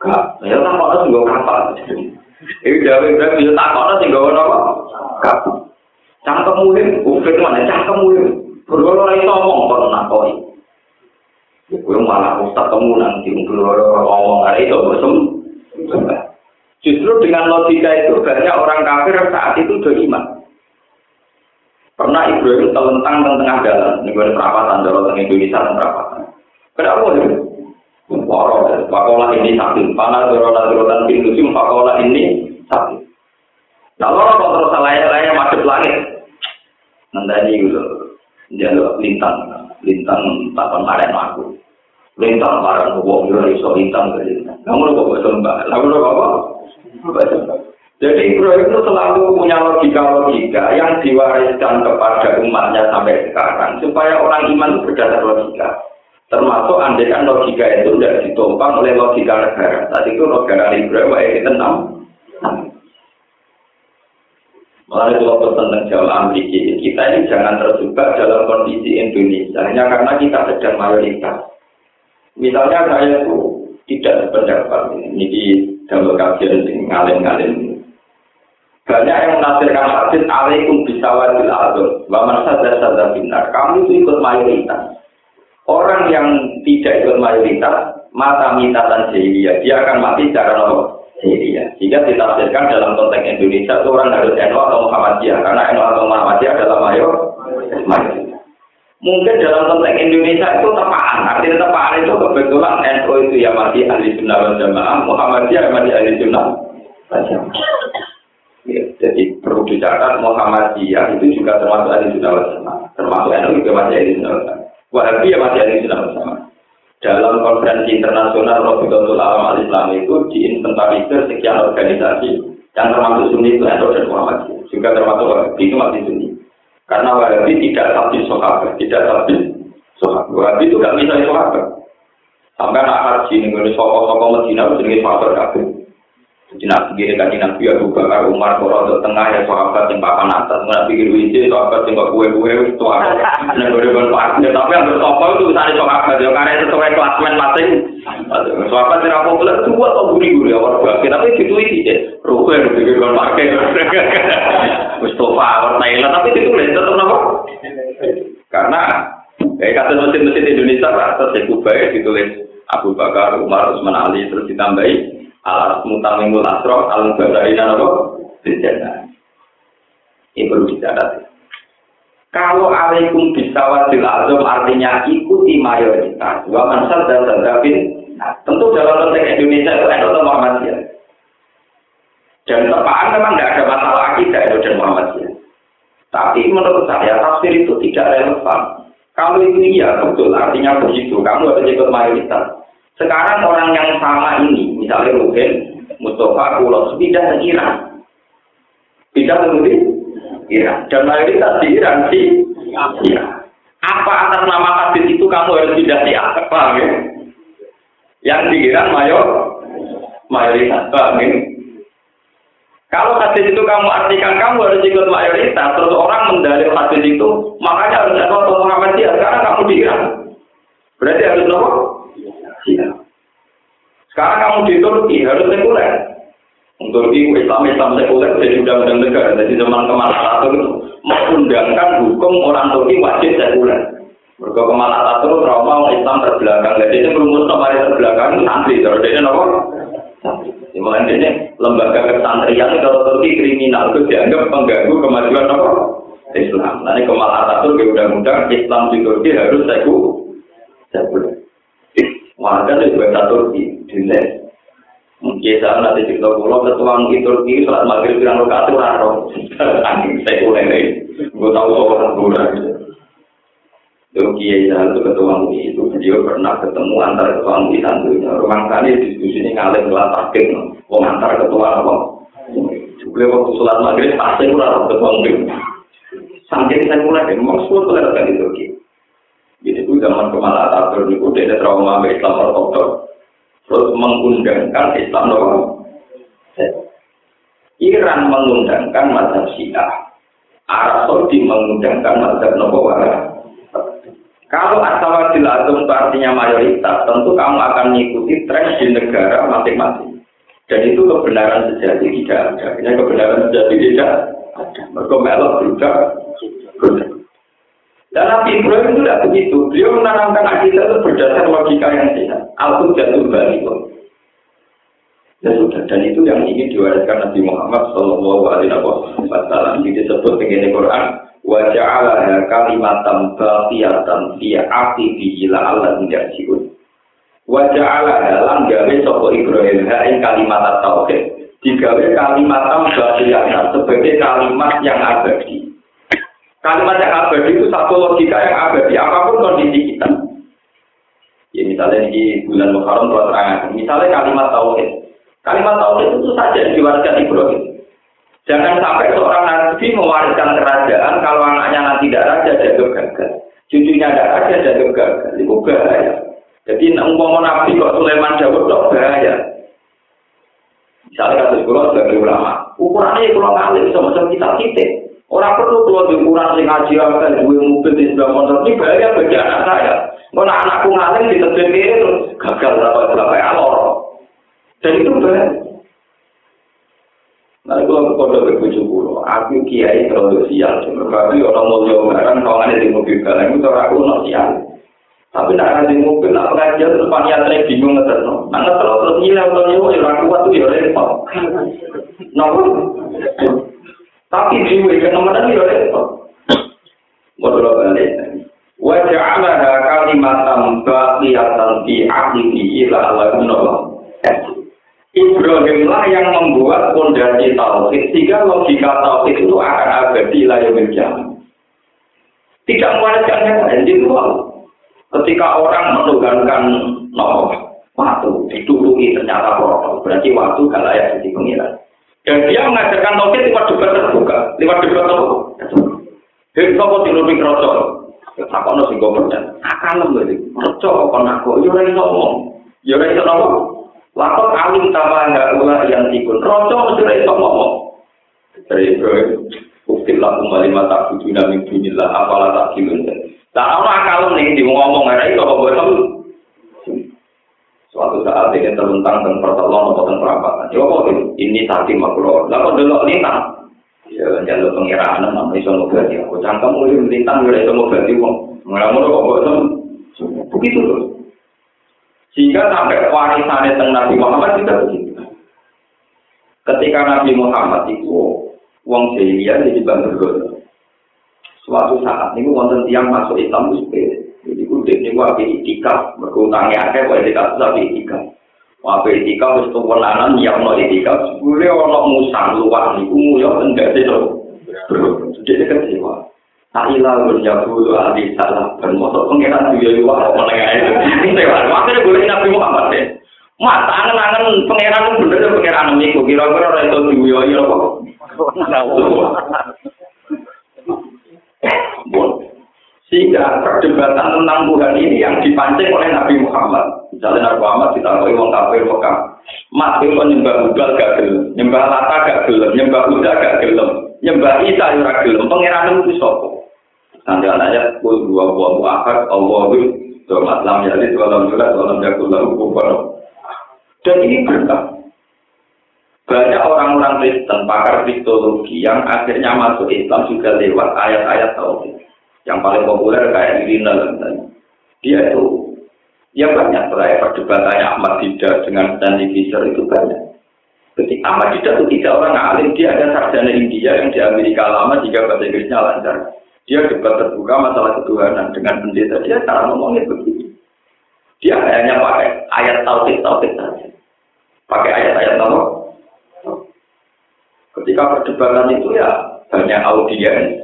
kak saya tak mau nasi gue kapal. Ini dari ibro bisa tak mau nasi gue nopo kak cangkem muhim ufit mana cangkem muhim. Berotot lagi ngomong kalau nakoi. Gue malah ustaz temu nanti berloro ngomong hari itu bersem. Justru dengan logika itu banyak orang kafir saat itu udah iman. Pernah Ibrahim telentang di tengah jalan, ini gue perapatan, jalan Indonesia perapatan. Kenapa ya? Pakola ini sakit, panas dorona dorotan pintu sim, pakola ini sakit. Nah, kalau terus salah-salah masuk langit, nanti gitu, jalur lintang, lintang tak kemarin aku. Lintang barang wong yo iso lintang lintang. Kamu kok bosan mbak? Lalu apa? Jadi Ibrahim itu selalu punya logika-logika yang diwariskan kepada umatnya sampai sekarang supaya orang iman itu berdasar logika. Termasuk andekan logika itu tidak ditumpang oleh logika negara. Tadi itu negara Ibrahim kita enam. Melalui kalau tentang Jawa Amerika, kita ini jangan terjebak dalam kondisi Indonesia hanya karena kita sedang mayoritas. Misalnya saya itu tidak sependapat ini di dalam kajian ngalim-ngalim. Banyak yang menafsirkan hadis alaikum bisawadil azam wa man sadar binar. Kamu itu ikut mayoritas. Orang yang tidak ikut mayoritas, mata mitatan jahiliyah, dia akan mati secara apa? Jahiliyah. Jika ditafsirkan dalam konteks Indonesia itu orang harus NU atau Muhammadiyah, karena NU atau Muhammadiyah adalah mayor. Mungkin dalam konteks Indonesia itu tepaan, artinya tepaan itu kebetulan NU itu ya masih ahli sunnah wal jamaah, Muhammadiyah masih ahli sunnah wal Ya, jadi perlu dicatat Muhammadiyah itu juga termasuk ahli sunnah wal jamaah, termasuk NU juga masih ahli sunnah wal jamaah. Wahabi ya masih ada sudah bersama. Dalam konferensi internasional Robiqatul Alam Al-Islam itu diinventarisir sekian organisasi yang termasuk Sunni itu NU dan Muhammadiyah. Juga termasuk Wahabi itu masih Sunni. Karena Wahabi tidak sabdi sahabat, tidak sabdi sahabat. Wahabi itu gak bisa sahabat. Sampai nak haji nih, kalau sokok-sokok Medina jenis sahabat kabeh. Jadi nak pikir kan Nabi Abu Bakar Umar untuk tengah ya sahabat yang papan atas, nak pikir wiji sahabat yang kue kue itu apa? Gue udah ya tapi yang bersopo itu di sahabat ya karena sesuai klasmen masing. Sahabat yang apa boleh dua atau buri buri awal bagi tapi itu ini deh. Rukun pikir kon pakai. Mustafa awal Thailand tapi itu boleh tetap apa? Karena kayak kata mesin-mesin Indonesia lah, terus baik ditulis Abu Bakar, Umar, Usman Ali, terus ditambahi alas mutamimul asro al badarina nopo dijana ini perlu dicatat. Kalau alaikum bisawatil azam artinya ikuti mayoritas. Wa mansal dan tadabin nah, tentu dalam konteks Indonesia itu ada Muhammadiyah dan tepaan memang tidak ada masalah akidah itu dan Muhammadiyah tapi menurut saya tafsir itu tidak relevan. Kalau itu iya betul artinya begitu. Kamu harus ikut mayoritas sekarang orang yang sama ini, misalnya Ruben, Mustafa, Kulos, pindah ke Iran. Pindah ke Iran. Dan mayoritas di Iran sih. Ya. Apa atas nama hadis itu kamu harus pindah di apa? Ya? Yang di Iran mayor, mayoritas. Paham ya? Kalau hadis itu kamu artikan kamu harus ikut mayoritas, terus orang mendalil hadis itu, makanya harus ada Muhammadiyah. Sekarang kamu di Iran. Berarti harus nopo? Cina. Sekarang kamu di Turki harus sekuler. Turki Islam Islam sekuler jadi undang-undang negara. Jadi zaman Kemal Atatürk itu mengundangkan hukum orang Turki wajib sekuler. Mereka Kemal Atatürk trauma Islam terbelakang. Jadi ini berumus kemarin terbelakang itu santri. Terus dia nopo. Mulai ini lembaga kesantrian kalau Turki kriminal itu dianggap pengganggu kemajuan apa? Islam. Nanti Kemal Atatürk undang-undang Islam di Turki harus sekuler. Warga itu bahasa Turki, dile. Mungkin saat nanti cerita pulau ketua mungkin Turki saat maghrib bilang lo kasih raro, angin saya mulai nih, gue tahu soal Lalu Kiai Sahal itu ketua MUI itu beliau pernah ketemu antara ketua MUI santunya. Rumah kali diskusi ini ngalir kelas akhir, mau antar ketua apa? Beliau waktu sholat maghrib pasti kurang ketua MUI. Sampai saya mulai, semua tuh ada di Turki. Zaman Kemal Atatürk itu tidak trauma Islam ortodok. Terus mengundangkan Islam Nova. Iran mengundangkan mazhab Syiah. Arab Saudi mengundangkan mazhab Nova Kalau asawadil atom itu artinya mayoritas, tentu kamu akan mengikuti tren di negara masing-masing. Dan itu kebenaran sejati tidak ada. Kebenaran sejati tidak ada. Mereka melok juga. Dan Nabi Ibrahim itu tidak begitu. Beliau menanamkan akidah itu berdasar logika yang sehat. Alkut jatuh balik. Ya sudah, dan itu yang ingin diwariskan Nabi Muhammad Sallallahu Alaihi Wasallam. Ini disebut dengan Quran. Wajah Allah kalimatam baqiyatan fi aqibi ila Allah yarjiun. Wajah Allah dalam gawe sopo Ibrahim hain kalimat tauhid. Digawe kalimat baqiyatan sebagai kalimat yang abadi. Kalimat yang abadi itu satu logika yang abadi, apa pun kondisi kita. Ya misalnya di bulan Muharram kalau terang, misalnya kalimat tauhid. Kalimat tauhid itu saja yang diwariskan Ibrahim. Jangan sampai seorang nabi mewariskan kerajaan kalau anaknya nanti tidak raja jadi gagal. Cucunya tidak raja jadi gagal. Itu bahaya. Jadi umpama nabi kok Sulaiman Dawud kok bahaya. Misalnya kasus kulo sebagai ulama, ukurannya kalau ngalih sama-sama kita titik. Orang perlu keluar di ukuran sing ngaji apa dua mobil di sebelah motor ini bahaya bagi anak saya. Kalau anakku ngalim di tebel itu gagal berapa berapa alor. Dan itu bahaya. Nah, kalau kode berbuju pulau, aku kiai terlalu sial. Berarti orang mau jauh barang, kalau ada di mobil barang itu aku nol sial. Tapi nak di mobil, nak pengajian terus panitia bingung ngeter. Ngeter terus nyilau atau nyilau, ya aku kuat tuh ya repot. Nah, Tapi yang nomor ini itu. Modal balik. Wajah Allah kalimatam baqiyatan fi akhiri ila Allah Ibrahim lah yang membuat fondasi tauhid sehingga logika tauhid itu akan abadi yang berjalan. Tidak mewariskan yang lain di luar. Ketika orang menugankan no, waktu dituruti ternyata kotor, berarti waktu gak layak jadi pengiran. Dan dia mengajarkan tauhid lewat debat terbuka, lewat debat terbuka. Hei, sopo diluri kroco. Tak ono sing gomerdan. Akan lho iki. Kroco kon aku yo ora iso ngomong. Yo ora iso. Lakon alim tawa enggak ulah yang tikun. Kroco mesti ora ngomong. Dari Ukil lakum malima tak bujuna min dunillah apalah tak kilun. Tak ono akal nih di ngomong ora iso kok bosan. Suatu saat ingin terlentang dan pertolongan atau perapatan. Ya kok ini tadi makro. Lalu dulu lintang. Ya jalur pengiraan nama iso ngobati. Aku cangkem ini lintang ya iso ngobati wong. Mulai-mulai kok bosan. Begitu tuh. Sehingga sampai warisannya tentang Nabi Muhammad tidak begitu. Ketika Nabi Muhammad itu wong jahiliyah jadi bangga Suatu saat ini wonten tiang masuk Islam itu Jadi kudik ini gua api itika, berkutangnya ada gua itika, tapi itika. Gua api itika, terus kewenangan, ya no itika. Gue ono musang luar niku umu ya enggak sih lo. Jadi kan sih gua. Aila menjabu tuh hati salah, dan motor pengiran tuh ya gua mau menengah itu. Ini gua, makanya gue ini nabi Muhammad deh. Mas, angen-angen pengiran tuh bener ya pengiran kira-kira ora itu tuh ya iya lo. Sehingga perdebatan tentang Tuhan ini yang dipancing oleh Nabi Muhammad. Misalnya Nabi Muhammad ditakoi wong kafir Mekah. Mat itu nyembah Hubal gak gelem, nyembah Lata gak gelem, nyembah Buddha gak gelem, nyembah Isa ora gelem. Pangeran itu sapa? Nanti anaknya kul dua buah muakhir Allahu Domat lam yalid walam yulad walam yakul lahu kufuwan. Dan ini berkah. Banyak orang-orang Kristen, pakar kristologi yang akhirnya masuk Islam juga lewat ayat-ayat tauhid. Yang paling populer kayak Irina dan Dia itu, ya banyak terakhir perdebatannya Ahmad Dida dengan Stanley Fisher itu banyak. Ketika Ahmad Dida itu tidak orang alim, dia ada sarjana India yang di Amerika lama jika bahasa Inggrisnya lancar. Dia debat terbuka masalah ketuhanan dengan pendeta. Dia cara ngomongnya begitu. Dia hanya pakai ayat tauhid tauhid saja. Pakai ayat-ayat tauhid. Ketika perdebatan itu ya banyak audiens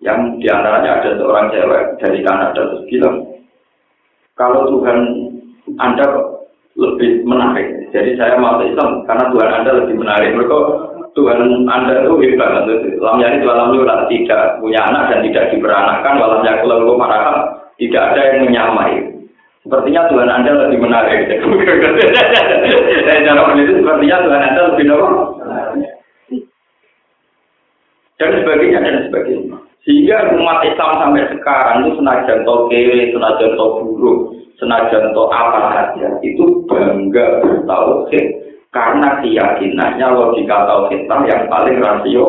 yang di antaranya ada seorang cewek dari Kanada terus bilang, kalau Tuhan Anda lebih menarik, jadi saya mau Islam karena Tuhan Anda lebih menarik. Mereka Tuhan Anda itu hebat. Lam yani dalam yulat tidak punya anak dan tidak diperanakkan, walam yakul maraham tidak ada yang menyamai. Sepertinya Tuhan Anda lebih menarik. Dan cara itu sepertinya Tuhan Anda lebih menarik. Dan sebagainya dan sebagainya. Sehingga umat Islam sampai sekarang itu senajan to kiri, senajan to buruk, senajan to apa saja, itu bangga bertauhid karena keyakinannya logika tauhid yang paling rasio.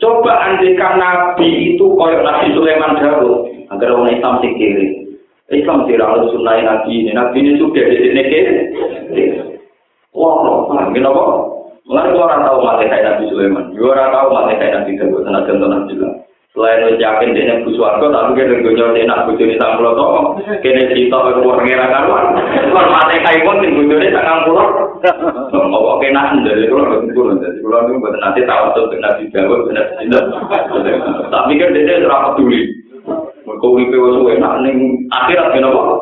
Coba andikan Nabi itu koyok Nabi Sulaiman Dawud, agar orang Islam sing kiri. Islam tidak harus sunnah Nabi ini. Nabi ini sudah di sini kiri. Wah, paham kenapa? Mengenai orang tahu mati kayak Nabi Sulaiman, orang tahu mati kayak Nabi Dawud, tenaga tenaga jelas. Selain yakin dia bu swarga, tapi kan gue dia nak bujuni sang pulau toh, kene cerita ke karuan. Kalau mati kai pun sing bujuni sang pulau. Mau kena dari pulau ke pulau, dari pulau itu buat nanti tahu tuh di benar tidak. Tapi kan dia tidak peduli. Mereka uripe wis enak ning akhirat kena apa?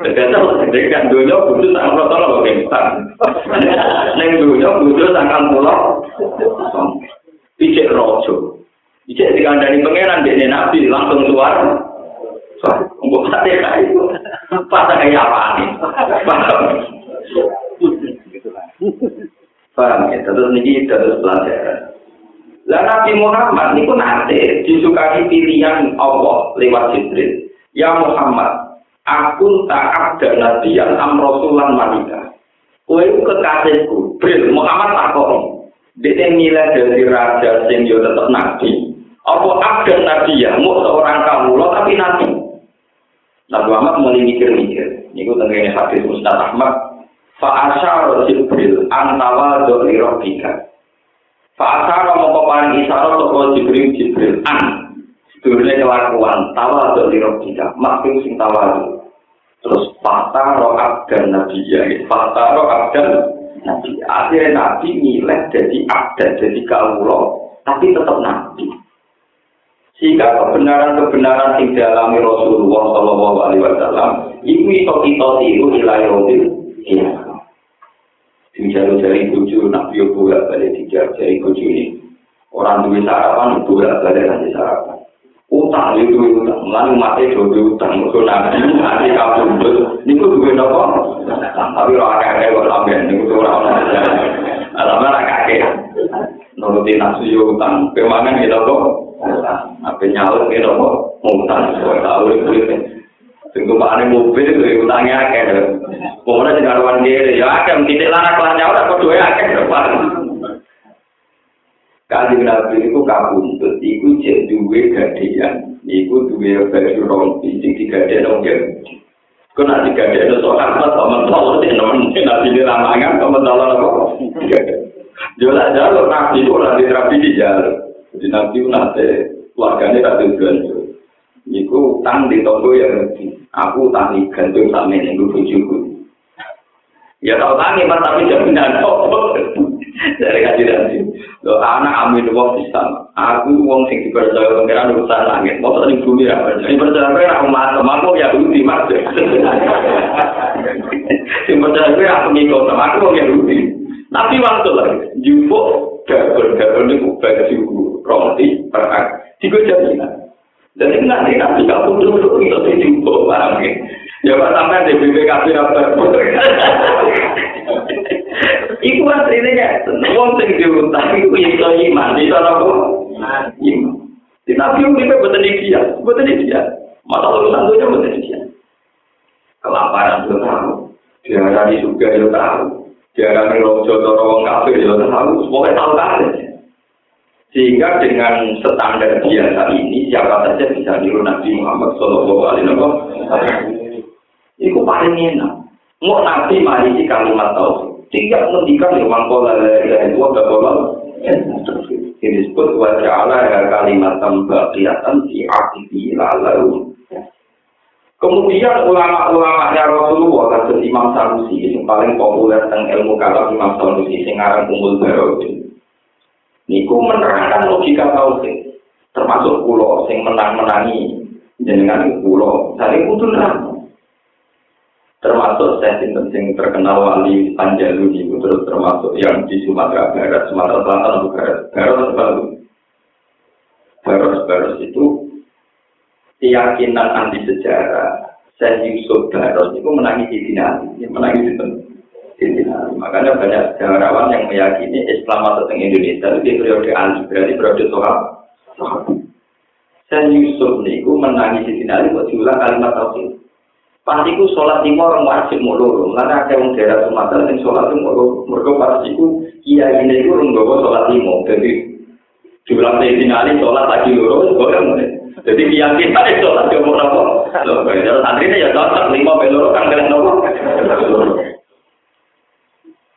Dadi dadi kan dunya butuh sang toh lho kan. Ning dunya butuh sang pulau. Picek rojo. Ijek dikandani pangeran dene nabi langsung keluar. So, mbok sate kae. Pas kayak apa nih? Paham? Paham ya, terus niki terus pelajaran. Lah Nabi Muhammad niku nate disukai pilihan Allah lewat Jibril. Ya Muhammad, aku tak ada nabi yang amrosulan manika. Kowe kekasihku, Jibril Muhammad takon. Dia nilai dari raja sing yo tetep nabi. Apa ada nabi ya? Mau seorang kamu lo tapi nabi. Nabi Muhammad mulai mikir-mikir. Ini gue tenggine hadis Ustaz Ahmad. Fa'asyar Jibril antawa doli robbika. Mau paring isyarat toko Jibril Jibril an. Sedurunnya kelakuan tawa doli robbika. Makin sing tawa Terus fakta roh abdan nabi ya. Fakta roh abdan nabi. Akhirnya nabi nilai jadi abdan, jadi kaulo. Tapi tetap nabi. Sehingga kebenaran-kebenaran yang dialami Rasulullah Shallallahu Alaihi Wasallam itu itu tiru nilai robil. Iya. sing jalur dari tujuh nak yuk bolak balik di jalur tujuh ini orang tuh sarapan bolak balik nanti sarapan. Utang itu utang. Mate mati jodoh utang. Itu nanti nanti kamu jodoh ini tuh gue nopo tapi ora agak agak gue sampein ini tuh orang orang alamnya agak nuruti nafsu yuk utang. Kemana gitu kok apa nyalur gitu kok utang. Kok tahu itu Tunggu Pak Ani mobil, itu utangnya akeh. Pokoknya jika luar dhewe ya akeh, mungkin tidak lana kelahnya orang, kok doa akeh, depan. Kali Nabi itu kabung, terus itu jen duwe gadean, itu duwe baju rompi, jen di gadean, oke. Kau nanti gadean, soal apa, kau mentol, di nomen, nanti di ramangan, kau mentol, apa. Jolah jalur, Nabi itu nanti terapi di jalur. Jadi Nabi itu nanti, keluarganya tak terbelanjur. Iku utang di tonggo yang. Aku utang di gantung sama ini, gue bujuku. Ya tau tangi, mas tapi jaminan toko. Dari kaji nanti. Lo anak amin wong Islam. Aku wong sing dipercaya pengiran urusan langit. Mau tadi bumi ya percaya. Ini percaya gue aku mati. Aku ya budi mas. Sing percaya gue aku ngikut. Aku wong ya budi. Tapi waktu lagi, jumbo gabon-gabon itu bagi roti, perak, tiga jaminan. Ini nanti nanti kamu duduk itu di paham ya? Ya Pak sampai di BPKB apa? Iku aslinya ya, wong sing diutang iku iso iman, iso apa? Iman. Di Nabi ini betul dia, betul dia. Masa urusan itu betul dia. Kelaparan itu tahu, diarani juga itu tahu. Jangan ngelojo atau wong kafir ya tahu, pokoknya tahu kan. Sehingga dengan standar biasa ini siapa saja bisa niru Nabi Muhammad Shallallahu Alaihi Wasallam. Itu paling enak. Mau Nabi mari di kalimat tauhid. Tidak menghentikan yang mangkola dari dua bapak Ini disebut wajah Allah ya kalimat tambah kelihatan di aktivi lalu Kemudian ulama-ulamanya Rasulullah kasus Imam Sanusi yang paling populer tentang ilmu kalam Imam Sanusi yang ngarang Barudin. Niku menerangkan logika tauhid, termasuk pulau yang menang-menangi jenengan pulau. Tadi kudu nerang. Termasuk saya sing terkenal wali Panjalu itu terus termasuk yang di Sumatera Barat, Sumatera Selatan atau Barat, Barat. Barat Barat itu keyakinan anti sejarah saya Yusuf Baros itu menangis di dinasti, menangis di. Makanya banyak sejarawan yang meyakini Islam masuk ke Indonesia itu di periode Ali, berarti periode Sohab. Saya Yusuf itu menangis di dinasti buat diulang kalimat tauhid. Pasti ku sholat lima orang wajib loro. Karena ada yang daerah Sumatera yang sholat mau loro. Mereka pasti ku iya ini itu orang sholat lima. Jadi Diulang Sayyidina Ali sholat lagi loro, boleh Jadi keyakinan itu sholat mau nopo. Kalau santri ini ya cocok lima peluru kan kalian nopo.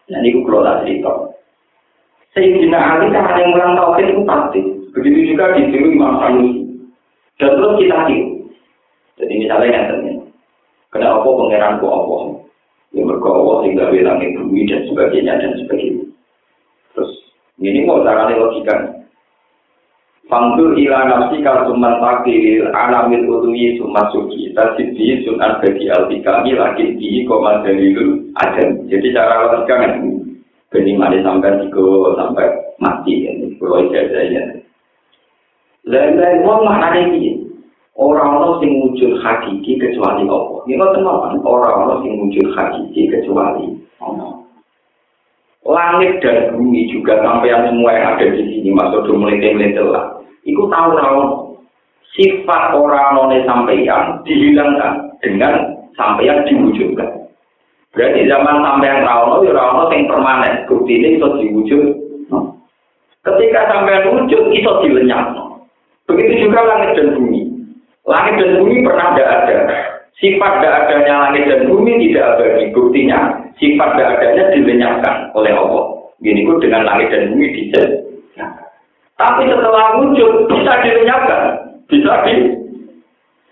Nah ini tak cerita. Sayyidina Ali ada yang ulang tahun itu pasti. Begitu juga di sini Imam Sanusi. Dan terus kita tahu. Jadi misalnya yang terjadi. Kena apa pangeran ku apa? Yang berkawal sehingga bilang itu dan sebagainya dan sebagainya. Terus ini mau caranya logika. Fangdur ila nafsi kalsuman takdir alamil utui sumat suki tasidi sunan bagi altikami lagi di koma dalilul adam. Jadi cara logika kan Beni mati sampai tiga sampai mati ini kalau ijazahnya. Lain-lain wong maknanya ini orang orang sing wujud hakiki kecuali Allah. Ini nggak teman orang orang sing wujud hakiki kecuali Allah. Langit dan bumi juga sampai yang semua yang ada di sini masuk mulai melete lah Iku tahu rawon sifat orang none sampeyan dihilangkan dengan sampeyan diwujudkan. Berarti zaman sampeyan rawon ya rawon yang permanen, bukti ini itu diwujud. Ketika sampeyan wujud itu dilenyap. Begitu juga langit dan bumi. Langit dan bumi pernah tidak ada. Sifat tidak adanya langit dan bumi tidak ada. Buktinya sifat tidak adanya dilenyapkan oleh Allah. Gini dengan langit dan bumi dijadikan. Tapi setelah wujud bisa dilenyapkan, bisa di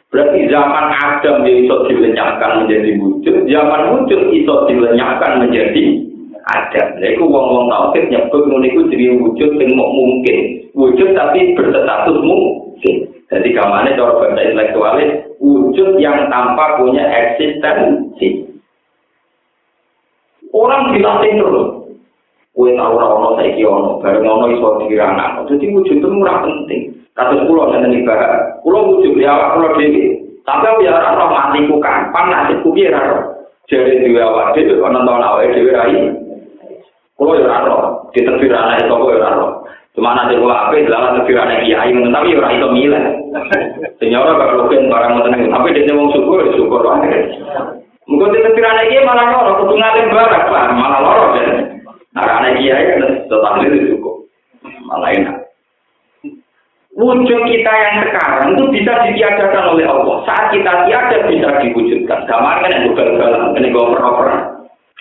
Berarti zaman Adam yang iso dilenyapkan menjadi wujud, zaman wujud iso dilenyapkan menjadi Adam. Lha iku wong-wong tauhid nyebut ngono iku jadi wujud sing mungkin. Wujud tapi berstatus mungkin. Jadi kamane cara bahasa intelektualis wujud yang tanpa punya eksistensi. Orang dilatih terus. kue tau ora ono saiki ono bareng ono iso dirangan dadi wujud itu ora penting. Kados kula ngene iki kula wujud ya awak kula dhewe. Sampe ya ora ono matiku kapan nasibku piye ora jare dhewe awak dhewe ono to ana awake dhewe rai kula ya ora ono ditepir ana iso kok ya ora ono cuma nanti kula ape dalan tepir ana iki ayu ngentawi ora iso milih. Senyora bakal kuwi barang ngoten tapi dene wong syukur syukur wae. Mungkin di tepi rana iya malah lorok, kutungan yang barak malah loro ya. Nah, karena kiai kan tetap itu cukup. Malah enak. Wujud kita yang sekarang itu bisa ditiadakan oleh Allah. Saat kita tiada bisa diwujudkan. Gambar kan yang ini gue oper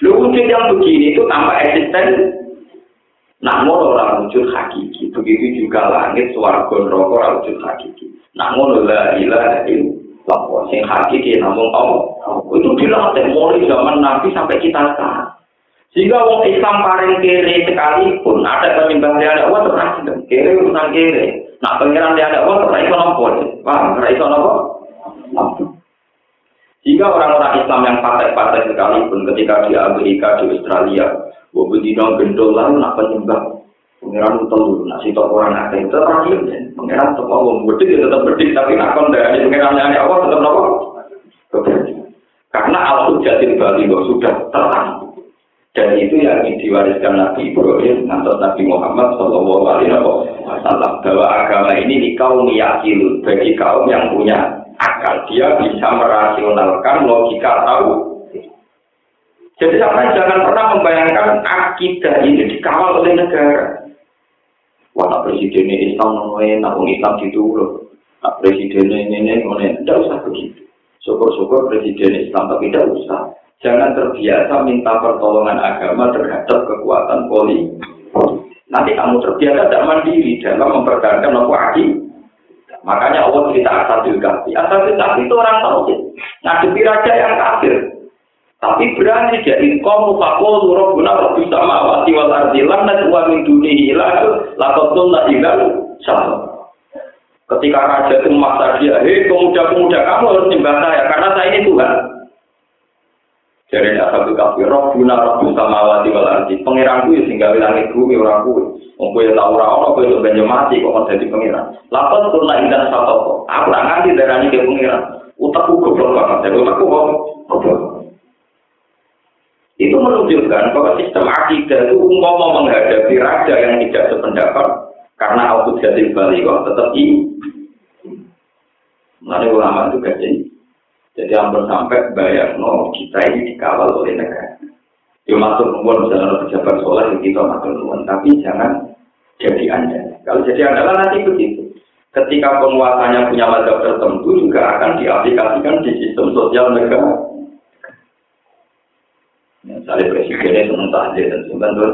Lu wujud yang begini itu tanpa eksisten. Namun orang wujud hakiki. Begitu juga langit, suara rokok orang wujud hakiki. Namun la ilaha illallah. Sing hakiki namun Allah. Itu dilatih mulai zaman Nabi sampai kita sekarang. Jika wong Islam paling kere sekalipun ada penyembah dia ada Allah terus kere urusan kere. Nah pengiran dia ada Allah terus itu nopo. Wah, terus itu nopo. Jika orang-orang Islam yang partai-partai sekalipun ketika di Amerika, di Australia, Wabudino gendol lalu nak penyembah Pengiran telu, nasi tok orang ada itu terakhir. Pengiran tetap wong bedik ya tetap bedik, tapi nak kon dari pengiran yang Allah tetap nopo. Karena al-hujjatil bali sudah terang. Dan itu yang diwariskan Nabi Ibrahim atau Nabi Muhammad Shallallahu Alaihi Wasallam bahwa agama ini di kaum yakin bagi kaum yang punya akal dia bisa merasionalkan logika tahu. Jadi sampai jangan pernah membayangkan akidah ini dikawal oleh negara. Wah, presiden ini Islam, nak Islam itu loh. Nak presiden ini ini, tidak usah begitu. Syukur-syukur presiden Islam tapi tidak usah Jangan terbiasa minta pertolongan agama terhadap kekuatan politik. Nanti kamu terbiasa tidak mandiri dalam mempertahankan nopo Makanya Allah cerita Asadul Kahfi. Asadul Kahfi itu orang tahu ngadepi raja yang kafir. Tapi berani jadi kaum fakul surah guna rabbi sama wati wal ardi lam najwa min dunihi la lakotun la igal Ketika raja itu memaksa dia, hei pemuda-pemuda kamu harus nyembah saya karena saya ini Tuhan. Jadi nak satu kafir, roh guna roh sama wati wal ardi. Pengiran gue sehingga langit bumi orang gue. Mau yang tahu orang orang gue sebenarnya mati kok jadi pengiran. Lapas turun indah satu Aku nak nganti darahnya ke pengiran. Utakku goblok banget. Jadi aku kok. Itu menunjukkan bahwa sistem akidah itu umpama menghadapi raja yang tidak sependapat karena aku jadi balik kok tetap ini. Nanti ulama itu jadi jadi hampir sampai bayar no kita ini dikawal oleh negara. Ya masuk nuwun misalnya pejabat sekolah ya kita masuk nuwun, tapi jangan jadi andalan. Kalau jadi andalan nanti begitu. Ketika penguasanya punya mazhab tertentu juga akan diaplikasikan di sistem sosial negara. Misalnya presidennya senang tahlil dan sebenarnya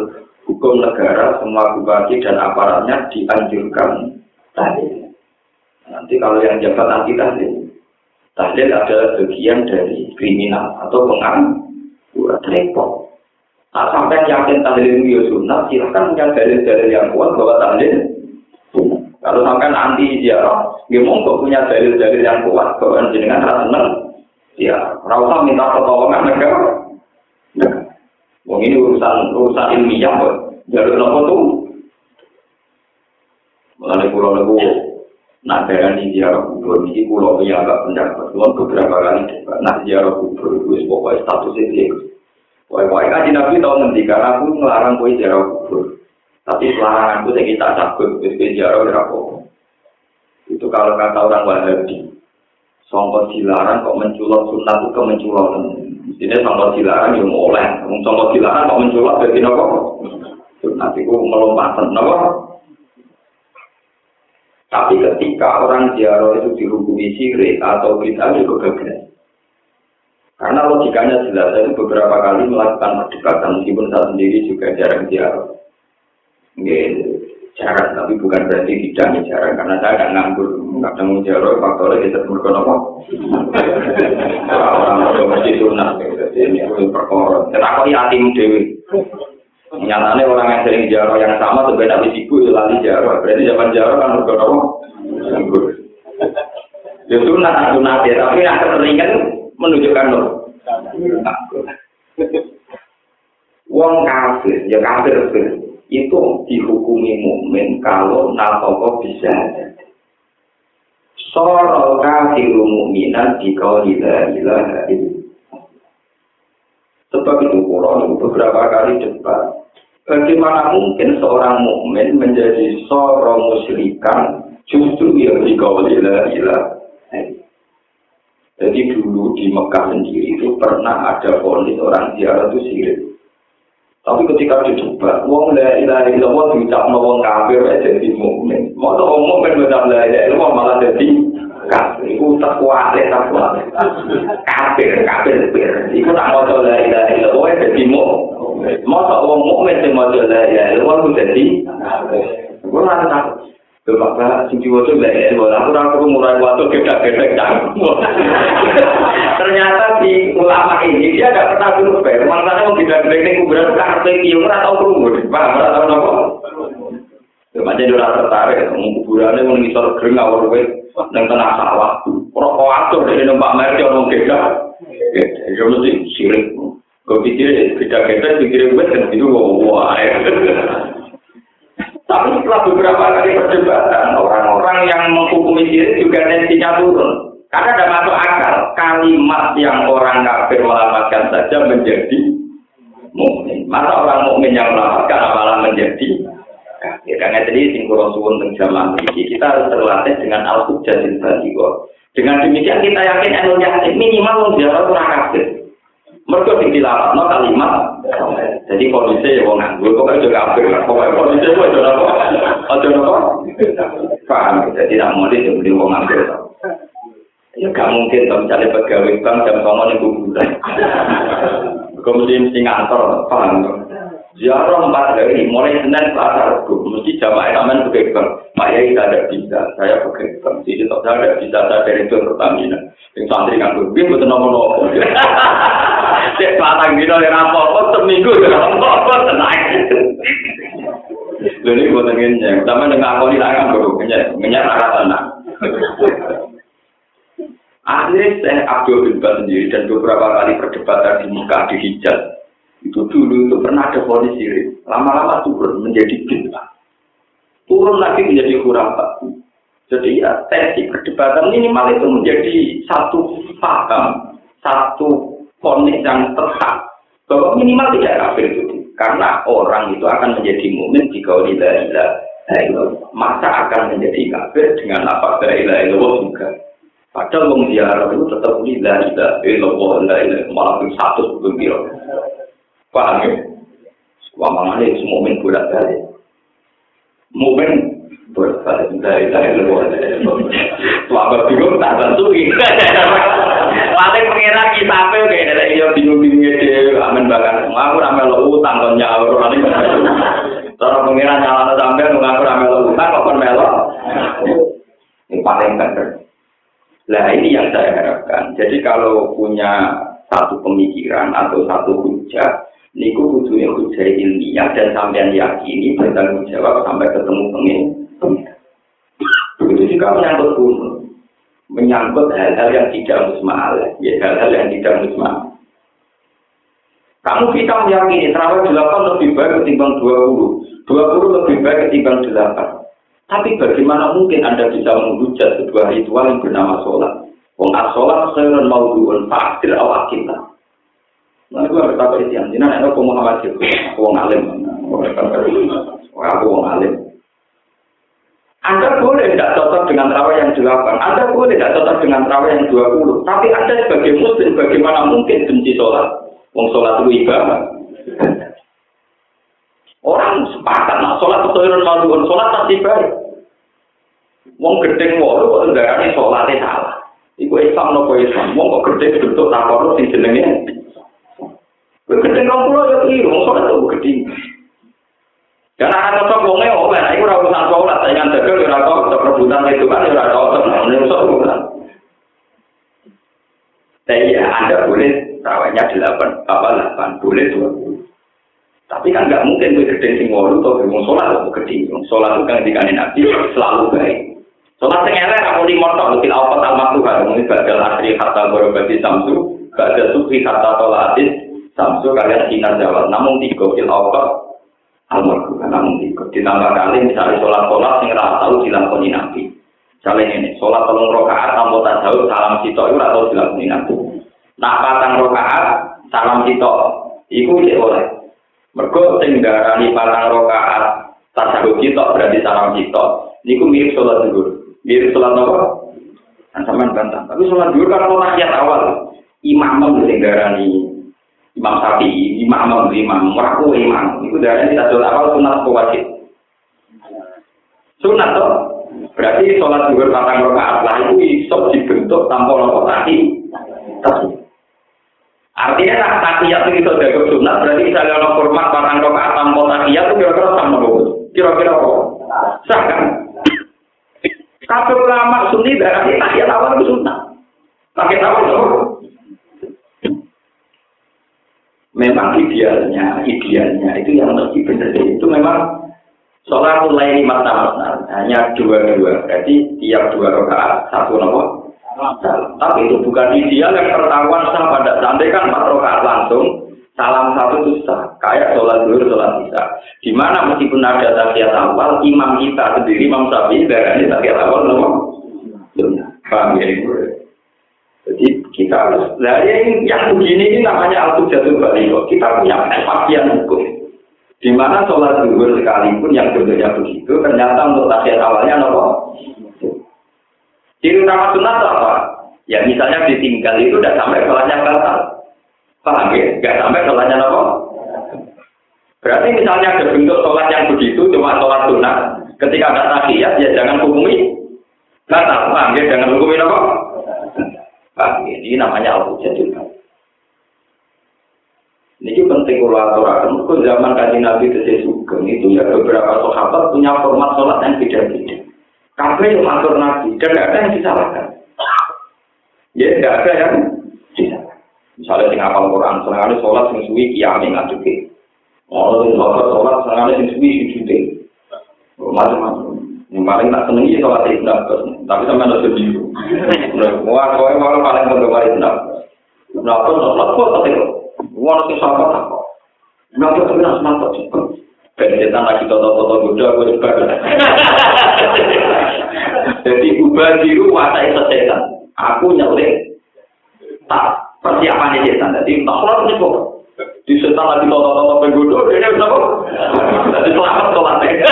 hukum negara semua bupati dan aparatnya dianjurkan tahlil. Nanti kalau yang jabat anti tahlil, tahlil adalah bagian dari kriminal atau pengangguran repot. Nah, sampai yakin tahlil itu ya sunnah, silahkan punya dalil-dalil yang kuat bahwa tahlil Kalau sampai anti ziarah, ya monggo punya dalil-dalil yang kuat bahwa jenengan rasa. Ya, rasa minta pertolongan negara. Nah, ini urusan urusan ilmiah kok. Jalur nopo tuh. Mulai pulau lebu, nak darani ziarah kubur, ini pulau yang agak pendapat. beberapa kali debat, nak ziarah kubur, itu pokoknya statusnya dia. Wah, kaji Nabi tahu nanti karena aku ngelarang kue jarah kubur. Tapi larangan itu saya kita cabut, kue jarah berapa? Itu kalau kata orang Wahabi, songkot dilarang kok menculot sunnah itu kemenculot. Mestinya songkot dilarang yang oleh, songkot dilarang kok menculot jadi nopo. Sunnah itu melompatan nopo. Tapi ketika orang jarah itu dihukumi sirik atau kita juga gagal. Karena logikanya jelas, saya beberapa kali melakukan perdebatan, meskipun saya sendiri juga jarang ziarah. jarang, tapi bukan berarti tidak jarang, karena saya tidak nganggur, kadang ziarah, faktornya kita berkon apa? Orang orang mesti sunat, jadi ini perkara. Kenapa yatim dewi? Nyatanya orang yang sering ziarah yang sama sebenarnya siku lali ziarah, berarti zaman ziarah kan berkon apa? Nganggur. Ya sunat, sunat ya, tapi yang keseringan menunjukkan loh. Wong kafir, ya kafir itu dihukumi mukmin kalau nafkah bisa. Soro kafir mukminan di kau tidak ilah Sebab itu Quran beberapa kali debat. Bagaimana mungkin seorang mukmin menjadi seorang musyrikan justru yang di kau tidak ilah Jadi dulu di Mekah sendiri itu pernah ada polis orang ziarah itu sirik. Tapi ketika dicoba, wong la ilaha illallah diucapno wong kafir aja jadi mukmin. Mau wong mukmin benar la ilaha illallah malah jadi kafir. Iku tak kuat, tak kuat. Kafir, kafir, kafir. Iku tak tuh la ilaha illallah jadi mukmin. Mau wong mukmin sing mau la ilaha illallah jadi kafir. Gue nggak tahu. Bapak sing diwaca lek ya, aku ora perlu mulai waktu canggung. Ternyata di ulama ini dia tidak pernah dulu fair. Makanya mau tidak gedhe kuburan karpe kiyo ora tau krungu. Paham ora tau napa? Dia ora tertarik, kuburannya mau ngisor gering awal kowe nang tengah sawah. Ora kok atur dari numpak merek orang gedhe. Ya mesti sirik. Kau pikir gedhe-gedhe pikir gue kan itu wah. Tapi setelah beberapa kali perdebatan, orang-orang yang menghukumi diri juga tensinya turun. Karena ada masuk akal, kalimat yang orang kafir melamatkan saja menjadi mukmin. Masa orang mukmin yang melamatkan malah menjadi kafir. Karena jadi singkuro suwun ini kita harus terlatih dengan al-hujjah Dengan demikian kita yakin anu yakin minimal menjadi orang kafir. Mereka sing dilapatno kalimat. Jadi kondisi wong nganggur kok juga kafir. Pokoke kondisi kok aja apa? Aja apa? Paham. Jadi tidak mau disebut wong nganggur. Ya gak mungkin kalau misalnya pegawai bank jam sama nih kuburan. Kemudian mesti ngantor, paham? Ziarah empat hari, mulai Senin Selasa Rabu, mesti jamaah aman pakai bank. Pak Yai tidak bisa, saya pakai bank. Jadi tak ada bisa saya dari itu Pertamina. Yang santri nganggur, dia betul nomor nomor. Cek patang dino yang apa-apa, seminggu ya apa-apa, tenang. Lalu ini buat ngenyek, sama dengan aku ini tangan baru ngenyek, ngenyek rara tenang. Akhirnya saya Abdul bin Bas sendiri dan beberapa kali perdebatan di Mekah di Hijaz itu dulu itu pernah ada polis sirik, lama-lama turun menjadi bintang, turun lagi menjadi khurafat. Jadi ya tensi perdebatan minimal itu menjadi satu paham, satu ponis yang tetap bahwa minimal tidak kafir itu. Karena orang itu akan menjadi mukmin jika tidak ilah masa akan menjadi kafir dengan apa la ilaha illallah juga? Padahal wong itu tetap la ilaha illallah la ilaha malah satu gembira paham ya? Wamangane semua mukmin bolak balik Mungkin berbalik dari dari luar. Selama bingung tak tentu. Paling pengira kita apa kayak dari dia bingung-bingungnya dia amin banget. Aku ramai lo utang kon nyaur nanti. Cara pengira nyala sampai mengaku ramai lo utang kok kon melo. Ini paling benar. Nah ini yang saya harapkan. Jadi kalau punya satu pemikiran atau satu hujah, niku kudunya hujah ilmiah dan sampean yakini bertanggung jawab sampai ketemu pengin. Begitu juga menyangkut gunung menyangkut hal-hal yang tidak musma'al, ya hal-hal yang tidak musma'al. Kamu kita meyakini terawih 8 lebih baik ketimbang 20, 20 lebih baik ketimbang 8. Tapi bagaimana mungkin Anda bisa menghujat sebuah ritual yang bernama sholat? Wong as-sholat khairun mawdu'un fa'akhir awak kita. Nah, gue berkata itu yang jinak, aku Muhammad Jibril, aku wong alim. Aku wong alim. Anda boleh tidak cocok dengan terawih yang 8, Anda boleh tidak cocok dengan terawih yang 20, tapi Anda sebagai muslim bagaimana mungkin benci sholat? Wong sholat itu ibadah. Orang sepakat, nah sholat itu maluun, sholat pasti baik. Wong gedeng walu kok ndarani sholatnya salah. Iku Islam nopo Islam, wong kok gedeng bentuk takor sing jenenge. Gedeng kang kula ya keliru, wong itu gedeng. Dan anak cocok wonge oleh, nah itu urusan sholat, saingan ya ora cocok, rebutan itu kan ya ora cocok, nah ini urusan Tapi ya Anda boleh rawanya delapan, apa delapan, boleh dua. Tapi kan nggak mungkin gue gede sing walu atau gue sholat atau gede, sholat itu kan dikanin nabi selalu baik. Sholat sing elek aku di motor, apa tak makruh kan, mungkin badal asri kata borobati samsu, badal sufi kata tolatis, samsu kalian sinar jawab, namun tiga kil apa almarhum namun ikut ditambah kali misalnya sholat sholat yang rata tahu dilakoni nabi. Misalnya ini sholat tolong rokaat tanpa tahu salam cito itu tahu dilakoni nabi. Nak patang rokaat salam cito itu tidak boleh. Mereka tinggalkan patang rokaat tasawuf cito berarti salam cito itu mirip sholat dulu mirip sholat apa? Nah, bantah. Tapi sholat dulu kan kalau awal. Imam tinggalkan Imam Syafi'i, Imam Imam, Waku Imam. Itu dari kita sholat awal sunat wajib. Sunat toh. Berarti sholat zuhur patang rakaat lah itu iso dibentuk tanpa nopo tadi. Artinya nak tahiyat itu iso dianggap sunat, berarti misalnya ono hormat patang rakaat tanpa tahiyat itu kira-kira sama nopo. Kira-kira apa? Sah kan? Tapi ulama sunni dari tahiyat awal itu sunat. Tahiyat awal itu memang idealnya, idealnya itu yang lebih benar. Itu memang sholat mulai lima tahun. Hanya dua dua, berarti tiap dua rakaat satu nomor. Tapi itu bukan ideal yang pertahuan sah pada sampai kan empat rakaat langsung salam satu itu sah. Kayak sholat dulu sholat bisa. Di mana meskipun ada tahiyat awal imam kita sendiri imam sapi dari tahiyat awal nomor. Paham ya Jadi kita harus, nah yang, yang begini ini namanya al jatuh balik. Kita punya kepastian hukum. Di mana sholat zuhur sekalipun yang bentuknya begitu, ternyata untuk tasya awalnya nopo. Ciri utama sunat apa? Ya misalnya ditinggal itu udah sampai sholatnya batal. Paham ya? Gak sampai sholatnya nopo. Berarti misalnya ada bentuk sholat yang begitu, cuma sholat sunat. Ketika ada tahiyat, ya jangan hukumi batal. Paham ya? Jangan hukumi nopo. Paham Ini namanya al-hujjah juga. Ini penting kalau aturakan. Ke zaman kaji Nabi Tesai Sugeng itu ya beberapa sahabat punya format sholat yang beda-beda. Kabeh yang atur Nabi dan tidak ada yang disalahkan. Ya tidak ada yang disalahkan. Misalnya sing hafal Quran, senangane sholat sing suwi kiame ngadepi. Oh, sing sholat sholat senangane sing suwi sujud. Macam-macam. Yang paling tak senengi sholat Ibn Abbas. Tapi sampai ada sedih. Wah, kau malah paling penggemar Ibn Abbas. Ibn Abbas sholat kok tapi wah nanti sahabat apa? Ibn Abbas tapi harus mantap sih. Bencetan lagi toto-toto muda, gue juga. Jadi ubah biru wasai sesetan. Aku nyelek. Tak persiapan setan. Jadi tak sholat ini kok. Di setan lagi toto-toto penggoda, ini bisa kok. Jadi selamat sholatnya.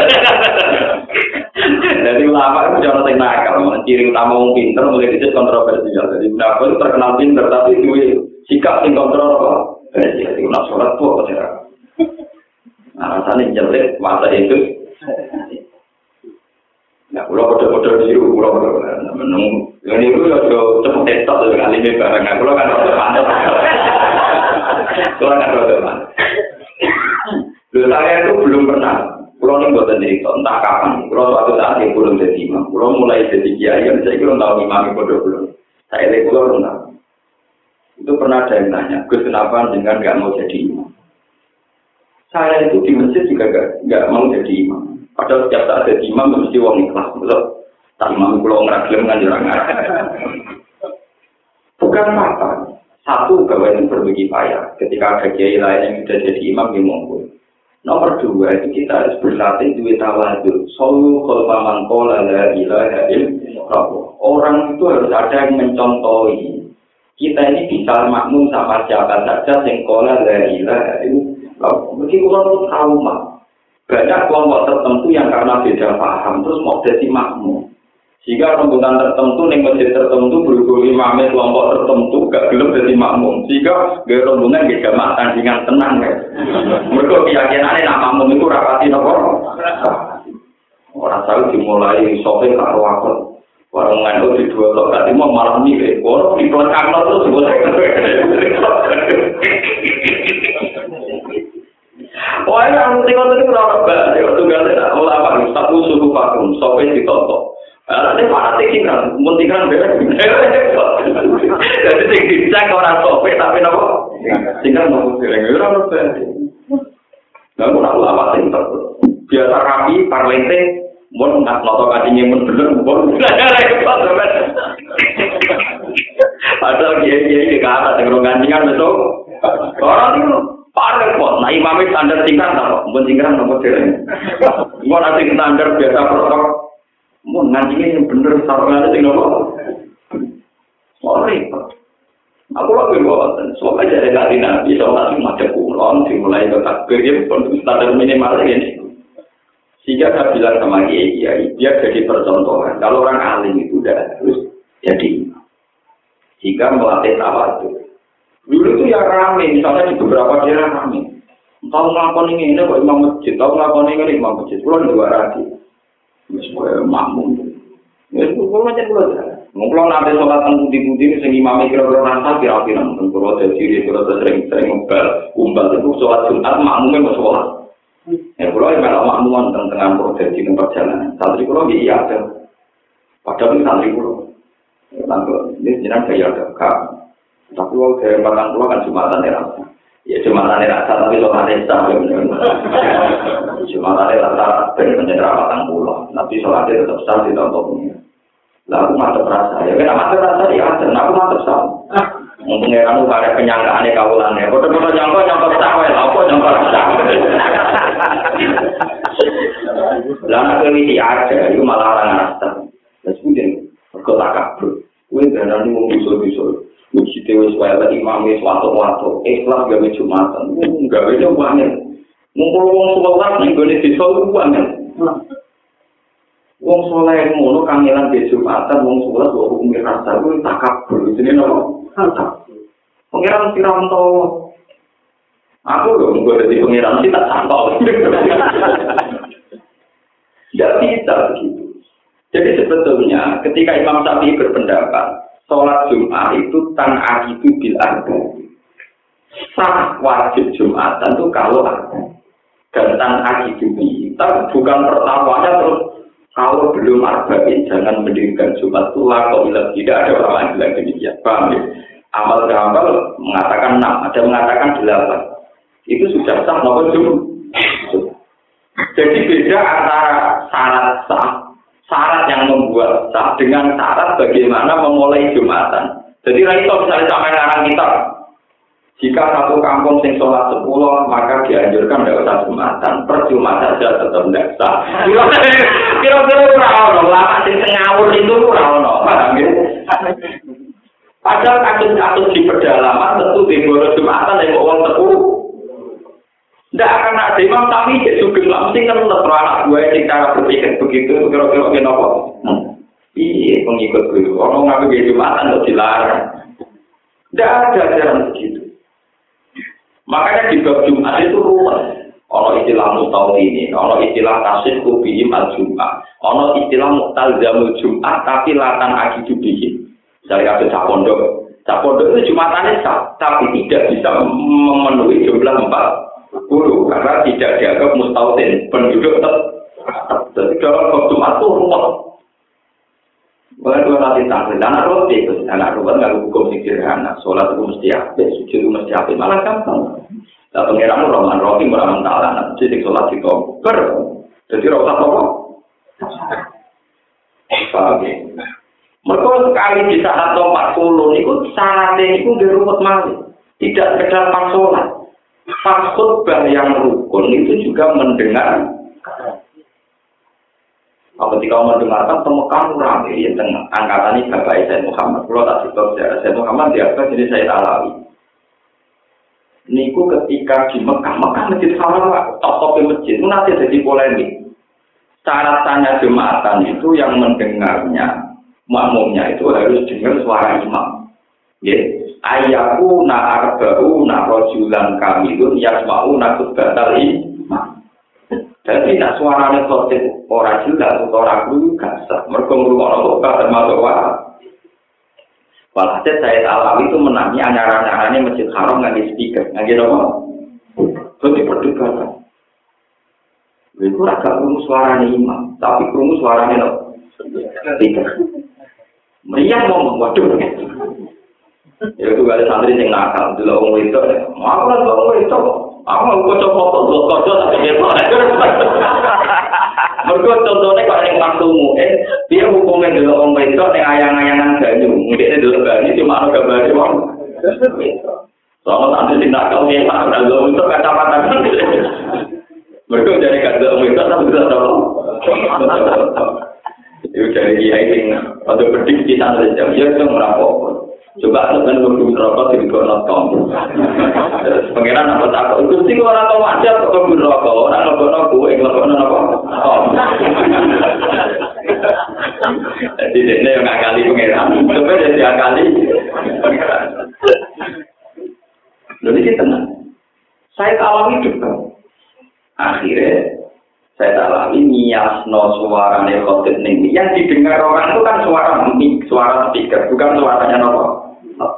dari ulama itu jangan sing nakal, ciri utama wong pinter mulai itu kontroversial. Jadi udah pun terkenal pinter tapi duwe sikap sing kontroversial. apa? Jadi ulama salat tuh apa sih? Nah, rasane jelek masa itu. Nah, kula padha-padha diru, kula padha menung. Lha niku yo aja cepet tetok to kali me barang kula kan ora pantes. Kula kan ora pantes. Lha saya itu belum pernah Pulau ini buatan cerita, entah kapan. Pulau suatu saat yang belum jadi imam. Pulau mulai jadi kiai, yang saya belum tahu imam itu belum. Saya lihat belum tahu. Itu pernah ada yang tanya, Gus kenapa dengan nggak mau jadi imam? Saya itu di masjid juga nggak mau jadi imam. Padahal setiap saat jadi imam mesti uang ikhlas, betul? Tak imam pulau ngeragilem kan jarang Bukan apa. Satu, bahwa itu berbagi payah. Ketika ada kiai lain yang sudah jadi imam, dia monggo. Nomor dua itu kita harus berlatih duit tawadhu. Solu kholfa mangkola la ilaha Orang itu harus ada yang mencontohi. Kita ini bisa makmum sama siapa saja yang kola la ilaha Mungkin orang trauma. Banyak kelompok tertentu yang karena beda paham terus mau jadi makmum. Jika rombongan tertentu nih masjid tertentu berhubung imamnya kelompok tertentu gak belum jadi makmum. Jika gak rombongan gak jamaah tandingan tenang ya. Mereka keyakinannya nak makmum itu rapati nopo. Orang tahu dimulai sopir karo aku. Orang nganu di dua tok tadi mau malam nih, orang di belakang terus boleh. Wah, yang tengok tadi berapa? Tunggal tidak ulama, satu suhu vakum, sopir ditonton. Nanti mana tinggal, mau tinggal beres. Jadi sing dicek orang sopir tapi nopo tinggal nopo sireng ora ono beres. Lah ora sing biasa rapi parlente mun nggak noto kacinya mun bener mun Padahal dia dia di kata dengan gantingan betul. Orang itu paling kok, nah imamnya standar tingkat apa? Mun tingkat nopo sireng. Mau nanti standar biasa protokol Mau ngajinya yang bener, sarungannya nopo. Oh repot. Aku lagi bawa soalnya dari tadi nabi, soalnya cuma ada kulon, dimulai ke takbir, ya pun standar minimal ini. Sehingga saya bilang sama Kiai Kiai, dia jadi percontohan. Kalau orang alim itu udah harus jadi Jika melatih tawadhu. Dulu itu ya rame, misalnya di beberapa daerah rame. Tahu ngakon ini, ini kok imam masjid, tahu ngakon ini imam masjid, pulau dua lagi. Wis koyo makmum. Wis kok macam kula. Ngumpul nanti sholat teng putih-putih sing imam kira-kira rasa kira-kira nonton kula dadi kira sering-sering ngumpul kumpul itu sholat Jumat makmumnya mau sholat. Ya kula yang malah makmum teng tengah proses di perjalanan. Santri kula iya ada. Padahal ini santri kula. Lalu ini jenang saya ada Tapi waktu dari belakang kula kan Jumatan ya rasa. Ya cuma tani rasa tapi sholat desa. Cuma tani rasa benar-benar rapatan pulau. Tapi sholatnya tetap sah di tontonnya. Lalu mantep rasa. Ya kan mantep rasa ya ada. Aku mantep sah. Mungkin ya kamu pada penyangkaan ya kaulannya. Kau nyangka nyangka sah. Apa nyangka sah. Lalu keliti aja. Itu malah orang rasa. Terus kemudian. Kau tak kabur. Kau jangan mau musuh-musuh. Mesti wis imam wis wato-wato, ikhlas gawe Jumatan. Gawe yo banget. Mumpul wong sholat ning gone desa ku banget. Wong saleh ngono kangelan di Jumatan wong sholat kok hukum rasa ku takabur. Jenenge nopo? Pengiran Tiranto. Aku lho nggo dadi pengiran sih tak santol. Tidak bisa begitu. Jadi sebetulnya ketika Imam Syafi'i berpendapat sholat Jumat itu tan itu bil arba. Sah wajib Jumatan itu kalau ada. Dan tan akidu kita bukan pertamanya terus kalau belum arba'in jangan mendirikan Jumat itu laku tidak ada orang yang bilang demikian. Paham ya? Amal amal mengatakan enam, ada mengatakan delapan. Itu sudah sah maupun Jumat. Jadi beda antara syarat sah syarat yang membuat sah dengan syarat bagaimana memulai jumatan. Jadi itu misalnya sampai ngarang kita, jika satu kampung sing sholat sepuluh, maka dianjurkan tidak usah jumatan. Percuma saja tetap tidak sah. Kira-kira ora lama sing ngawur itu ora ono, paham ya? Padahal kasus-kasus di pedalaman tentu di jumatan yang uang sepuluh. Tidak akan ada imam tapi jadi sugeng. Mesti kan tetap anak gue yang cara berpikir begitu. Kira-kira mungkin apa? Iya, pengikut gue. Orang ngambil gaya jumatan untuk dilarang. Tidak ada ajaran begitu. Makanya di bab Jumat itu rumah. Kalau istilah mustahil ini, kalau istilah kasih kubihim al Jumat. Ono istilah muktalzamul Jumat tapi latan akidu bihi. Misalnya ada pondok, pondok itu Jumatannya sah, tapi tidak bisa memenuhi jumlah empat puluh karena tidak dianggap mustautin penduduk tetap. Jadi kalau Jumat itu rumah. Bukan dua nanti tampil, anak roti anak roti nggak hukum sing anak sholat itu mesti apa, sujud itu mesti apa, malah gampang. Nah, pengiran Rahman Rahim, Rahman Ta'ala, jadi sholat itu ber, jadi rasa apa? Paham ya? Mereka sekali di saat 40 itu syaratnya itu di rumput mali. Tidak sekedar pas sholat. Pas khutbah yang rukun itu juga mendengar. Kalau ketika mendengarkan temukan rame ya tengah angkatan ini Bapak Sayyid Muhammad. Kalau tak cerita sejarah Sayyid Muhammad apa jadi saya Alawi. Niku ketika di Mekah, Mekah masjid Haram, top-top masjid, itu nanti jadi polemik syarat jumatan itu yang mendengarnya makmumnya itu harus dengar suara imam. Ya, ayaku na arba'u na rojulan kamilun yasma'u na kubatal. Jadi nak suaranya khotib orang jelas atau orang guru gak sah. Mereka ngurungono kok termasuk wah. Walhasil saya alami itu menangi anyaran-anyarannya masjid haram nggak di speaker, nggak gitu Jadi perdebatan. Itu agak krungu suaranya imam, tapi krungu suaranya lo. Meriah ngomong, waduh. Ya itu kali santri sing nakal, dulu wong wedok, mau lah orang itu, aku mau kau coba foto, gua kerja tapi dia soalnya. Mereka contohnya kalau yang waktu eh dia hukumnya dulu wong wedok ning ayang-ayangan banyu, mungkin dulu banyu cuma ada gambar di bawah. Soalnya santri sing nakal, dia tak ada dulu itu kacamata. Mereka jadi kerja orang itu, tapi dulu ada bawah. Itu jadi kiai sing, atau berdiri di sana, dia itu merapok. coba dengan waktu rokok di kolam kom. Pengiran apa tak? Untuk sih orang tua wajar kok kamu rokok, orang rokok rokok, yang rokok. Jadi ini yang kali pengiran, coba dia tiap kali. Jadi sih tenang. Saya kawangi juga. Akhirnya saya tak lagi nias no suara nekotit nih yang didengar orang itu kan suara mic suara speaker bukan suaranya nopo.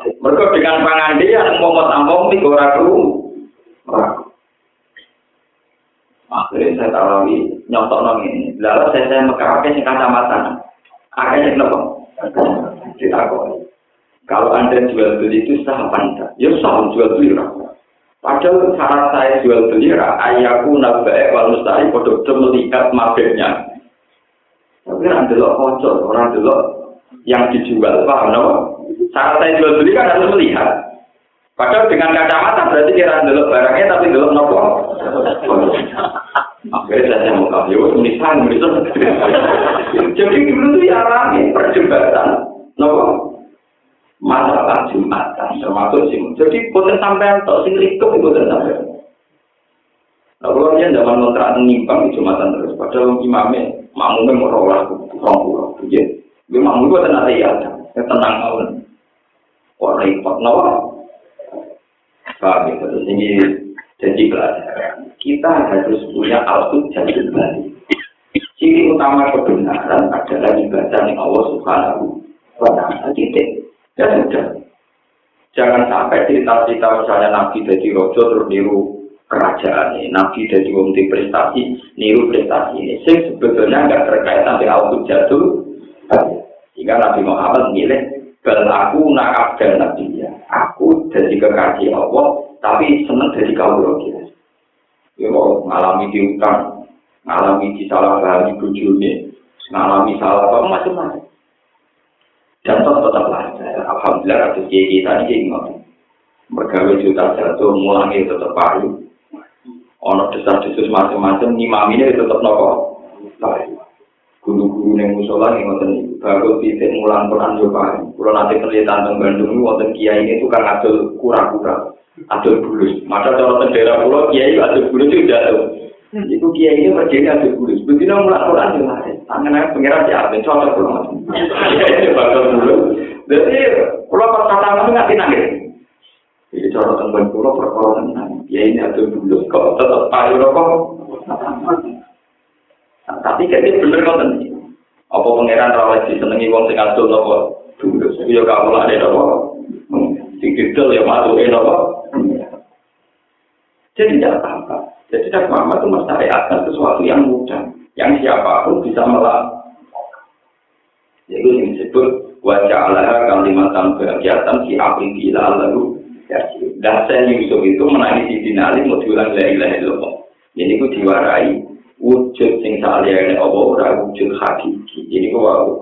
Mereka dengan pangandi yang mau tampung di goraku akhirnya saya tak lagi nyontok nong ini. Lalu saya saya mekar sing kacamata. Akhirnya nopo? Tidak kalau anda jual beli itu sah apa ya sah jual beli rakyat Padahal cara saya jual beli ayahku nabai wal mustahil bodoh melihat mabeknya. Tapi orang dulu kocok, orang dulu yang dijual paham no? Cara saya jual beli kan harus melihat. Padahal dengan kacamata berarti kira dulu barangnya tapi dulu nopo. Akhirnya saya mau kasih, wah tulisan, tulisan. Jadi dulu tuh ya rame perdebatan, nopo masalah jumatan termasuk sing jadi boten sampai atau sing itu boten sampai Nah, kalau dia zaman kontrak menyimpang di jumatan terus, padahal imamnya makmumnya mau rawat kurang kurang, ya. Dia makmum itu tenang ya, ya tenang mawon. Orang repot, nawa. Ya, terus ini jadi pelajaran. Kita harus punya alfud jadi kembali. Ciri utama kebenaran adalah ibadah yang Allah Subhanahu wa Ta'ala. Titik. Ya sudah. Jangan sampai cerita-cerita misalnya Nabi jadi rojo terus niru kerajaan ini. Nabi jadi wong prestasi, niru prestasi ini. Sing sebetulnya nggak terkait sampai aku jatuh. Jika Nabi Muhammad milih Bal aku nak dan nabi ya. Aku jadi kekasih Allah, tapi seneng jadi kau dia. Ya ngalami di utang, ngalami di salah paham bujurnya, ngalami salah apa macam-macam. dan tetap tetap lancar. Alhamdulillah kasus kiai kita ini ingat. Bergawe juta jatuh mulangi tetap payu. Ono desas-desus macam-macam ngimam ini tetap nopo. Guru-guru yang musola yang ngoten baru titik mulang Quran coba. Kalau nanti penelitian tentang Bandung ini wonten kiai ini tukang adol kura-kura, adol bulus. Maka kalau tendera pulau kiai adol bulus itu jatuh. Itu kiai ini berdiri adol bulus. Begitu mulang Quran juga tangan saya pengiran di Arben, cocok pulau. Ini bakal dulu. Jadi, pulau pas kata itu nggak nangis. Jadi, cara tentang pulau perkara tenang. Ya ini ada dulu, kok tetap payu rokok. Tapi kayaknya bener kok tadi. Apa pangeran ra oleh disenengi wong sing adol napa? Dulus. Iku ya kawulane napa? Sing didol ya matuke napa? Jadi tidak apa-apa. Jadi tidak apa-apa itu mensyariatkan sesuatu yang mudah. Yang siapa pun bisa melakukan. Jadi yang disebut wajah Allah kalimatan kegiatan si api gila lalu dan saya Yusuf itu menangis di dinali mau diulang la ilaha illallah. Jadi itu diwarai wujud sing saliyane apa ora wujud hakiki. Jadi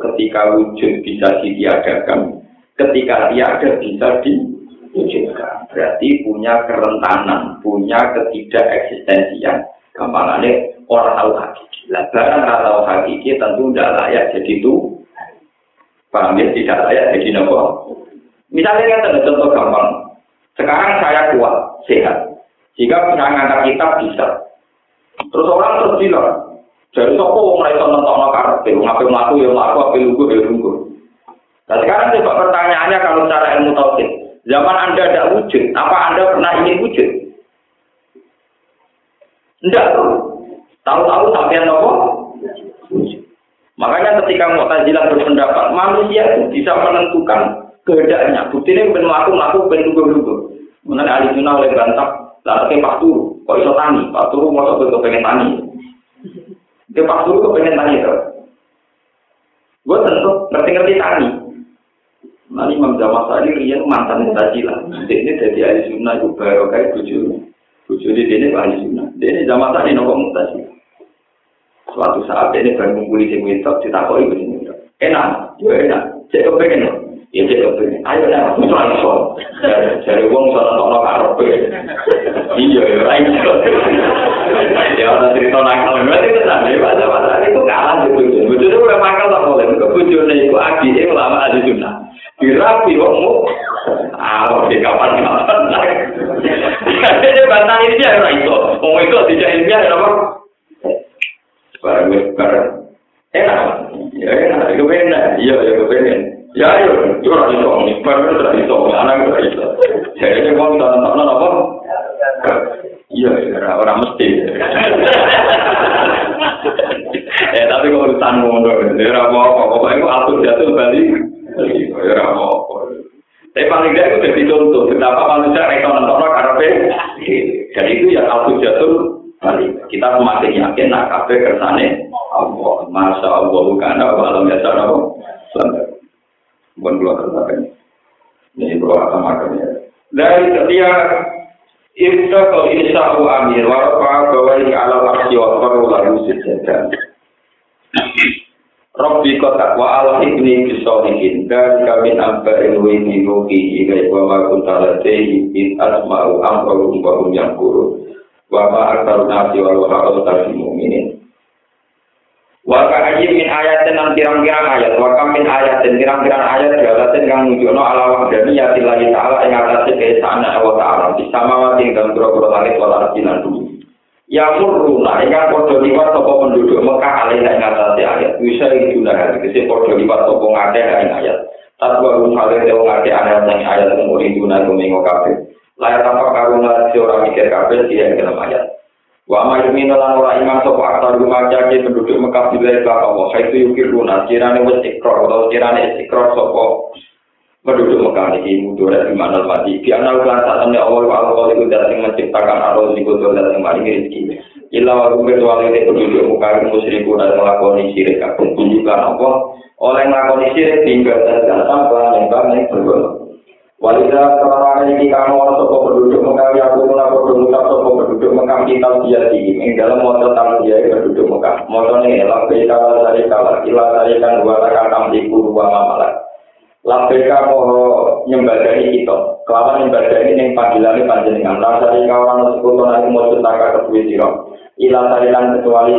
ketika wujud bisa ditiadakan, ketika tiada bisa diwujudkan. Berarti punya kerentanan, punya ketidakeksistensian. Gampangannya orang tahu hakiki. Lah barang tahu hakiki tentu tidak layak jadi itu. Paham ya? Tidak layak jadi nopo. Misalnya kan contoh gampang. Sekarang saya kuat, sehat. Jika bisa ngangkat kitab bisa. Terus orang terus bilang, dari sopo wong ra iso nentokno karepe, ngapain mlaku ya mlaku, ape lugu ya lugu. Nah sekarang coba pertanyaannya kalau secara ilmu tauhid, zaman Anda tidak wujud, apa Anda pernah ingin wujud? Tidak. Tahu-tahu sampai nopo? Makanya ketika Mu'tazilah berpendapat, manusia itu bisa menentukan kehendaknya. Bukti ini ben melaku melaku ben lugu lugu. Mengenai ahli sunnah oleh bantah, lalu ke Pak Turu, kok iso tani? Pak Turu mau coba pengen tani. Ke Pak Turu kok pengen tani itu. Gue tentu ngerti-ngerti tani. Nanti Imam Jamal tadi Rian mantan Mu'tazilah. Ini jadi ahli sunnah itu baru kayak bujur. Bujur di sini ahli sunnah. Ini zaman tadi nopo Mu'tazilah. Suatu saat ini baru mengumpuli sing wintok ditakoi begini. Enak, ya enak. Cek kepengen. Ya cek kepengen. Ayo lah, aku tuh iso. Jadi wong sono karepe. Iya, ya ora iso. Ya ana cerita nakal berarti ya masa-masa itu kalah di bojo. Bojone ora makal tak boleh. Bojone iku adike ulama ahli sunnah. Dirapi wongmu. Ah, oke kapan kapan. Jadi bantah ya ora iso. Wong itu tidak ilmiah ya apa? Barang wis barang. Enak. Ya enak. Itu enak. Iya ya kepengen. Ya ayo itu ora iso. Barang ora iso. Anak ora iso. Jadi wong tak nonton apa? Iya ora ora mesti. Eh tapi kok urusan ngono ora apa-apa. Pokoknya atur jatuh bali ora apa-apa. Tapi paling tidak itu jadi contoh. Betapa manusia itu nonton karena dan itu ya atur jatuh balik. Kita semakin yakin nak kafe kersane Allah. Masya Allah bukan apa alam biasa apa. Bukan keluar tertarik. Ini keluar sama ya. Dari setiap Ibta kau insa'u amir warafa bahwa ini alam aksi wa faru lalu sejajan. Rabbi kotak wa ala ibni bisolihin dan kami amba ilwi bimuki ilai wa ma kuntalatehi in asma'u amru wa hum yang kurun. Wa ma nasi wa wa aktaru nasi mu'minin. Wa ka aji min ayatin nan pirang-pirang ayat. Wa kam min ayatin pirang-pirang ayat jalatin kang nunjukno ala wahdani ya tilahi ta'ala ing atase keesaan Allah ta'ala. Di samawati ing dalam pura-pura langit wal ardi lan bumi. Ya murruna ingkang padha liwat sapa penduduk Mekah alih ing atase ayat. Bisa itu nah kese padha liwat sapa ngakeh ing ayat. Tatwa rumah lewe wong ade aneh ayat kemudian guna kumengo kabeh layak tanpa karuna si orang mikir kabel dia yang dalam ayat. Wa ma yuminu lan ora iman sapa aktar rumaja ke penduduk Mekah bilai ka Allah itu yukir luna kirane wis atau kirane ikrar sapa penduduk Mekah iki mudore di mana mati ki ana lan sakjane Allah wa Allah itu datang menciptakan arus di kota dan kembali rezeki. Ila wa kumbe wali de penduduk Mekah musyriku dan melakoni syirik kabeh tunjukkan apa oleh melakoni syirik tinggal dan datang penyembah yang bergolong. Walida karena ini kamu orang sopo penduduk yang aku pernah berdua sopo penduduk Mekah kita dia di ini dalam motor tamu dia penduduk Mekah. Motor ini lampai kalah dari kalah ilah dari kan dua takkan tamliku dua mamalah. Lampai kamu nyembadani kita. Kelawan nyembadani yang panggilan panjenengan. Lasari kawan sekutu nanti cetaka kedua siro. Ilah dari kecuali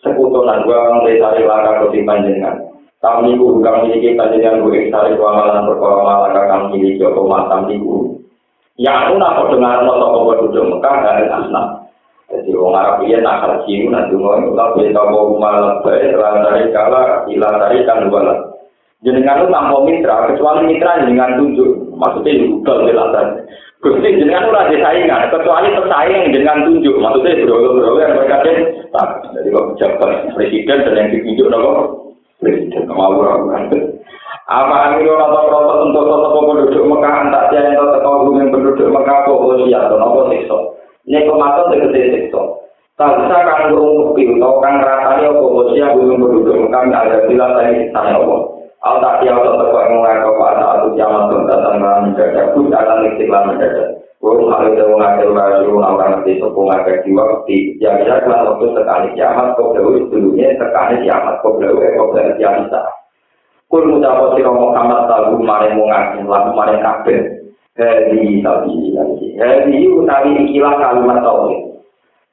sekutu nanti dua orang dari langkah kedua panjenengan. Kami ku kang miliki panjenengan ku ing sare amalan perkara malah kang miliki matam niku ya aku nak dengar no sapa penduduk Mekah dan asna jadi wong Arab iya nak haji ku nak dungo tak bisa tau malah bae lan dari kala ila dari kan wala jenengan lu tanpa mitra kecuali mitra jenengan tunjuk. Maksudnya juga lelatan Gusti jenengan ora saingan. Kecuali pesaing jenengan tunjuk. Maksudnya bro-bro yang mereka jadi kok pejabat presiden dan yang ditunjuk nopo Apa amin orang tak protes untuk tetap penduduk Mekah antak jaya yang tetap kaum yang penduduk Mekah kok usia atau nopo sikso? Ini kematian dari kecil sikso. Tak bisa kan burung kecil atau kan ratanya kok usia gunung penduduk Mekah yang ada bilang tadi tanya nopo. Al tak jaya tetap kaum yang kok pada satu jaman pun datang dalam mendadak pun datang istiqlal mendadak. Kurung hal itu mengajar baru orang ngerti sepung agar jiwa di yang ya waktu sekali kiamat kau dahulu dulunya sekali kiamat kau dahulu kau dahulu kiamat Kul mutawa sira Muhammad tahu mare mung ngati lan mare kabeh. Hadi tabi lagi. Hadi utawi ikilah kalimat tauhid.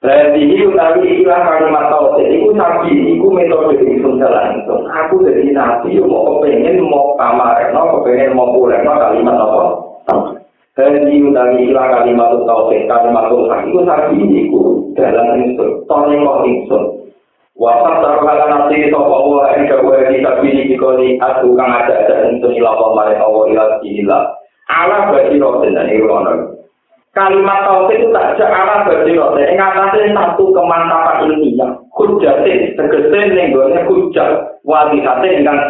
Hadi utawi ikilah kalimat tauhid. Iku sabi iku metode ingsun jalan ingsun. Aku dadi nabi yo mau pengen mau kamareno, pengen mau pureno kalimat apa? Hari utawi ilah kalimat utawi kalimat utawi itu sakit ini ku dalam insur tonton kok insur wasat darulah nanti sopa Allah yang jauh hari tapi ini dikoli aku kan ada ada insur ilah pemarin Allah ilah jihilah ala bagi rosin dan ikhwan kalimat tauhid itu tak ada ala bagi rosin yang atasnya satu kemantapan ini yang kujatin segesin nenggolnya kujat wadisatin yang kan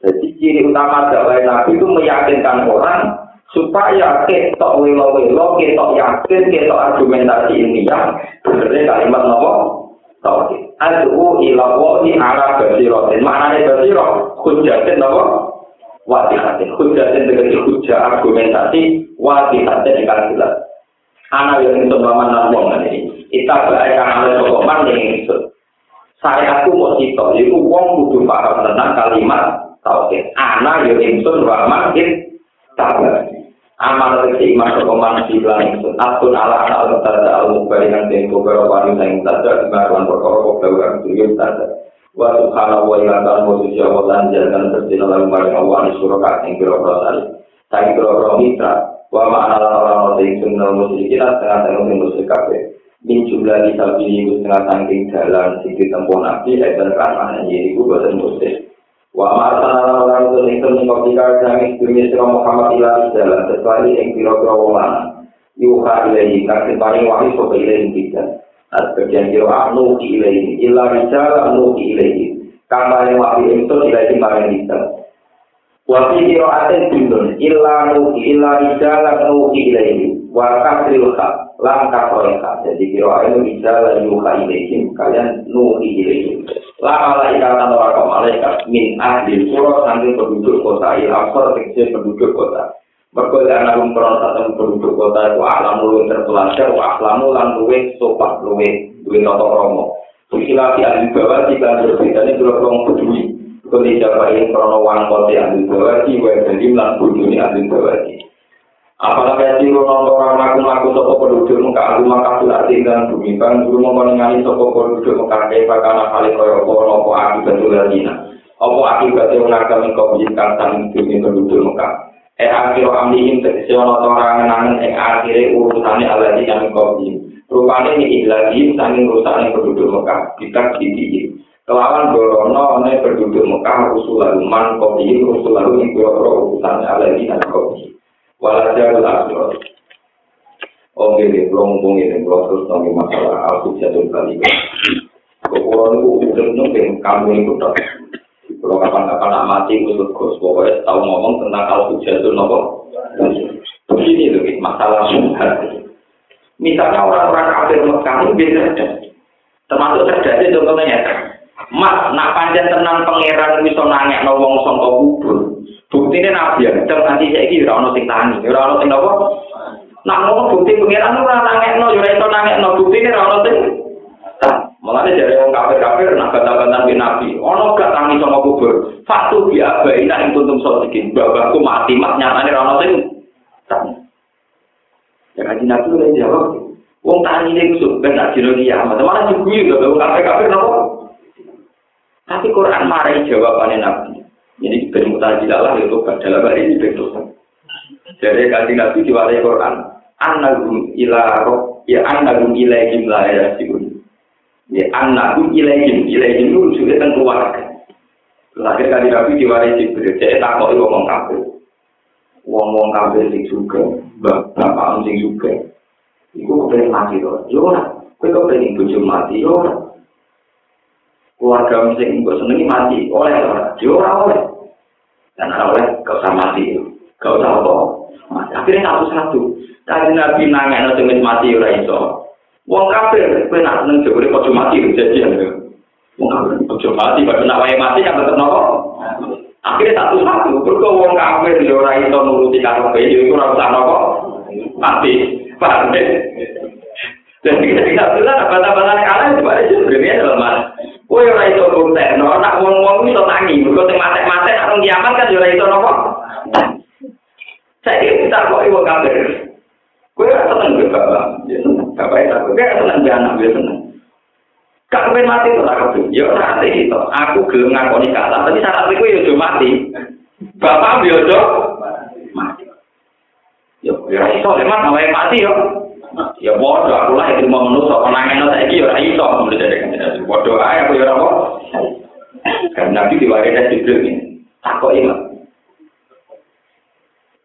jadi ciri utama dakwah nabi itu meyakinkan orang supaya ketok welo-welo, ketok yakin, ketok argumentasi ilmiah, benernya kalimat nomor tauhid. Adu ila wahi ala basirotin. Maknanya basirah, hujatin apa? Wadihatin. Hujatin dengan hujah argumentasi, wadihatin dengan jelas. Anak yang itu mama nambung ini. Kita beraikan oleh sokoman yang itu. Saya aku mau cito, itu wong kudu paham tentang kalimat tauhid. Anak yang itu rahman itu tabah. Amal tegese iman sapa manungsa lan ingsun. Atun ala ana al tada al mubarikan den kobero wani sing tada dimaruan perkara kobero kang duwe tada wa subhanahu wa ta'ala wa suci wa lan jalan bersih lan maring Allah ni surah ing kira prasari tak kira mitra wa ma'ana la ora ono sing sunna musyrikin setengah setengah sing musyrik kabeh. Min jumlah di sabili setengah saking dalan sing ditempuh nabi dan karena ini ku boten musyrik Wa marsana orang itu yang temen kau jika jamin dunia sirah Muhammad ilah di jalan sesuai yang kira-kira wawang yuha ilahi kasih paling wahi sopa ilahi kita. Sebagian kira ah nuki ilahi ilah di jalan nuki ilahi kan paling wahi itu ilahi di paling kita. Wa fi kira atin bintun ilah nuki ilah di jalan nuki ilahi wa kasri utak kasril kha. Jadi kira itu rijal yuha ilahi kalian nuhi ilahi. La malaikat atau kau malaikat min ahli pura sambil penduduk kota ilafar kecil penduduk kota. Berkata anak umkron satu penduduk kota itu alam luwe terpelajar, wa lan luwe sopak luwe, luwe noto romo. Tukila di ahli bawah jika berbeda ini berorong peduli. Kondisi apa ini krono wang kota ahli bawah di wa jadi lan bujuni ahli bawah Apakah ya siro nonton orang ngaku-ngaku sopo penduduk muka aku maka sudah tinggal bumi kan dulu memenangi sopo penduduk muka kepa karena kali koyo kono apa akibat ularina apa akibat yang ngagami kau bisikan sang bumi penduduk muka eh akhir amlihim tegesi ono orang ngenangan eh akhirnya urusannya alati kami kau bisi rupanya ini lagi sanging urusannya penduduk muka kita gigi. Kelawan borono ne penduduk muka usul man kau bisi usul lalu ini urusannya alati kami kau Walajar al-akhir. Oke, ini ngomong ini, belum terus nanti masalah aku jatuh kali. Kekurangan itu udah nungguin kamu itu tak. Kalau kapan-kapan nak mati, itu terus pokoknya tahu ngomong tentang aku jatuh nopo. Begini loh, masalah subhan. Misalnya orang-orang kafir Mekah itu biasa Termasuk terjadi contohnya ya. mak nak panjang tenang pangeran iso nangek no wong songko kubur. Buktine nabi yang cer nanti saya kira orang nanti tani. Ono nanti nopo nak mau bukti pangeran ora nangekno, no jurai itu nangek no bukti ini orang nanti malah ini jadi kafir kafir nak bantah bantah bin nabi. Ono gak tangi songko kubur. Fatu dia bayi nak itu tuh sok babaku mati mak nyata ora ono nanti tani. Yang aji nabi udah jawab. Wong tani ini kusuk, benar jinori ya, malah jinori ya, wong kafir-kafir malah Tapi Quran marahi jawabannya nabi. Ini bermutajilah lah itu dalam hari ini bentuk. Jadi kasih nabi diwarai Quran. Anagum ila roh ya anagum ilaihim la ya sibun. Ya anagum ilaihim ilaihim itu sudah kan keluarga. Lahir kali nabi diwarai Jibril. Jadi tak kok ngomong kafir. Ngomong kafir sing juga, bapak sing juga. Iku kepengen mati loh. Yo ora, kowe kepengen bojo mati yo ora. Keluarga sing mbok senengi mati oleh ora yo oleh. Dan oleh gak usah mati. Gak usah apa? Mati. Akhirnya satu satu tadi nabi nanya nanti mati ora iso. Wong kafir kowe nak seneng jebule kok mati kejadian. Wong kafir kok mati kok nak wae mati kan tetep nopo akhirnya satu satu berko wong kafir yo ora iso nuruti karepe yo iku ora usah nopo mati. Paham dan ketika itu lah bata-bata kalah itu pada sebenarnya dalam Kowe ora iso buktekno, nak wong-wong iso tangi, mergo sing matek-matek nak kiamat kan ora iso napa. Saya kita kok kabeh. Kowe ora seneng ge bapak, ya. Bapak itu kowe ora seneng ge anak, ya seneng. Kak kepen mati to tak kepen. Ya itu. Aku gelem ngakoni kalah, tapi syarat iku ya mati. Bapak yo aja mati. Yo, ya iso lek mati yo. Ya bodoh aku lah itu mau menusuk menangin nota ini ya iso. Saya kan bodoh aja aku ya apa. Karena nabi diwaris dari jibril ini takut iman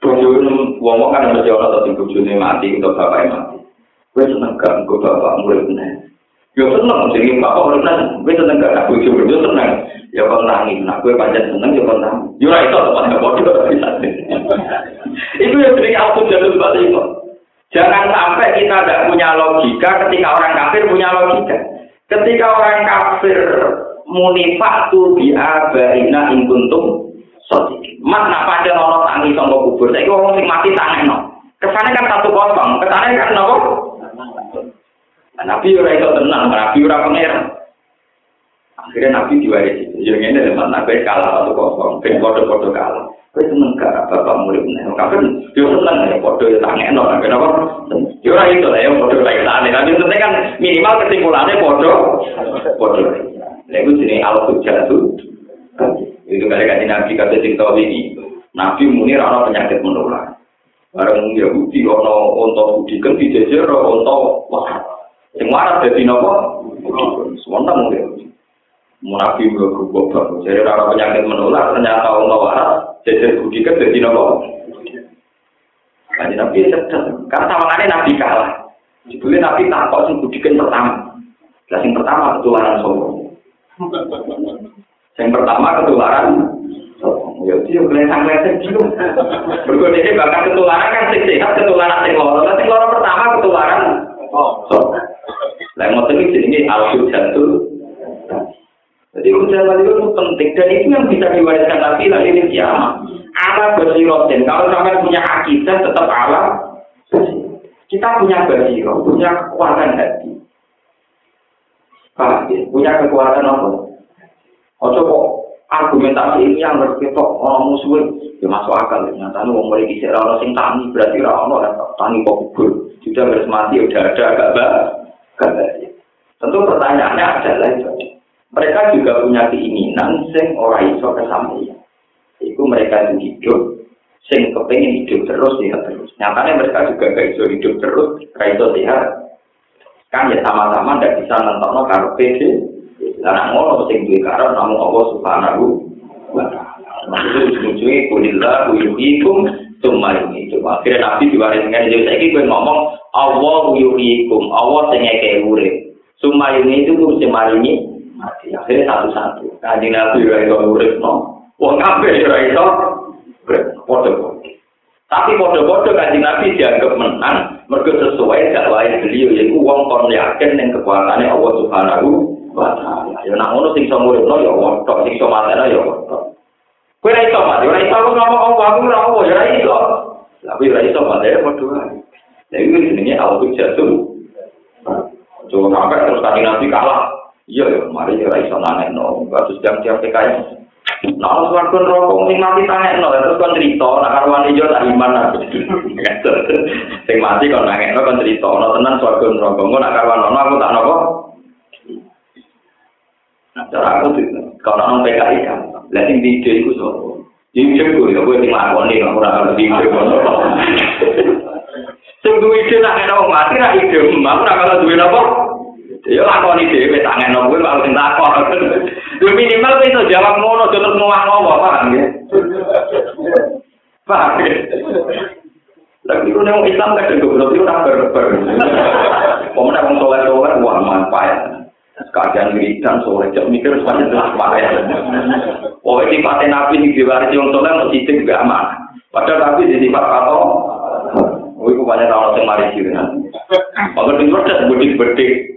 bodoh wong wong kan mesti orang tadi bujune mati untuk bapak mati. Gue seneng gak gue bapak mulai benar ya seneng jadi bapak benar gue seneng gak aku juga gue seneng. Ya kau nangis nah gue panjang seneng ya kau nangis. Ya itu tempat bodoh itu yang sering aku jatuh balik itu Jangan sampai kita tidak punya logika ketika orang kafir punya logika. Ketika orang kafir munifak tu bi abaina in kuntum sadiqin. Mas nak pancen ana tangi sangka kubur. Saiki wong sing mati tangekno. Kesane kan satu kosong, kesane kan nopo? Nabi ora iso tenang, Nabi ora pangeran. Akhirnya Nabi diwarisi. Yang ini memang Nabi kalah satu kosong, ben foto-foto kalah. Kowe seneng gak bapak murid nek kabeh yo seneng ya padha ya tangekno nang kenapa? Yo ora itu lah ya padha lagi tane. Kan minimal kesimpulannya padha padha. Lha iku jenenge al-hujjatu. Itu kali kan Nabi kata cerita ini. Nabi muni ora penyakit menular. Bareng Yahudi ana unta budiken dijejer unta wah. Sing marah dadi napa? Semonten mungkin. Munafi berubah baru. Jadi orang penyakit menular ternyata Allah waras. Jadi budikan jadi nopo. Kaji Nabi sedang. Karena sama Nabi kalah. Judulnya Nabi takut sing budikan pertama. Nah, yang pertama ketularan sombong. Yang pertama ketularan. Ya dia kelihatan-kelihatan gitu. Berikut ini bahkan ketularan kan sing sehat, ketularan sing loro. Nah, sing pertama ketularan sombong. Lah ngoten iki jenenge al-jatuh Jadi ucapan itu penting dan itu yang bisa diwariskan Nabi lagi di kiamat. Ala basirotin. Kalau sampai punya akidah tetap ala. Kita punya basiro, punya kekuatan hati. Paham ya? Punya kekuatan apa? Ojo kok argumentasi ini yang berketok orang musuh ya masuk akal ya. Nyata mau mulai kisah orang sing tani berarti orang tani kok kubur. Sudah harus mati udah ada agak baik. Tentu pertanyaannya adalah itu. Mereka juga punya keinginan sing ora iso kesampaian. Itu mereka yang hidup, sing kepengen hidup terus, sehat terus. Nyatanya mereka juga gak iso hidup terus, gak iso sehat. Kan ya sama-sama ndak bisa nonton karpe deh. Karena ngono sing duwe karep namu Allah Subhanahu wa taala. Maksudnya ujung-ujungnya kulillah yuhikum summa yuhikum. Akhirnya Nabi diwaris dengan jadi saya gue ngomong Allah yuhikum, Allah sing ngekei urip. Summa sing maringi mati. Akhirnya satu-satu. Kajian Nabi ora iso urip no. Wong kabeh ora iso padha Tapi padha-padha kajian Nabi dianggap menang mergo sesuai dakwah beliau yaiku wong kon yakin ning kekuatane Allah Subhanahu wa taala. Ya nak ngono sing iso uripno ya wong tok sing iso mateno ya tok. Kowe ora iso mati, ora iso ngomong apa aku ora apa ya ora iso. Tapi ora iso mati ya padha wae. Lha iki jenenge al-hujjatu. Coba sampai terus tadi nanti kalah. Iya ya, mari ya iso nangek no, kasus jam tiap TKI. Nah, harus waktu rokok sing mati tangek no, terus kan cerita, nak karuan ijo tak iman aku. Sing mati kon nangek no, kan cerita, no tenan suarga rokok, nggak nak karuan no, aku tak nopo. Nah, cara aku tuh, kalau nong PKI kan, lihat di ide itu so. Di ide gue, ya gue tinggal aku nak di ide gue. Sing duwe ide nak enak mati, nak ide, aku nak kalau duwe nopo. Ya lakoni dhewe tak ngene kuwi kalau sing takon. Lu minimal kowe iso jawab ngono terus ngomong ngopo, paham nggih? Paham. Lagi lu nang Islam kan juga belum itu nak berber. Kamu nak wong soleh soleh wah manfaat. Kajian wiridan soleh jam mikir semuanya jelas ya. Oh ini paten nabi di diwaris yang soleh mau sidik gak aman. Padahal nabi di sifat kato. Oh, itu banyak orang yang mari sih dengan. Kalau di luar dan budi berarti.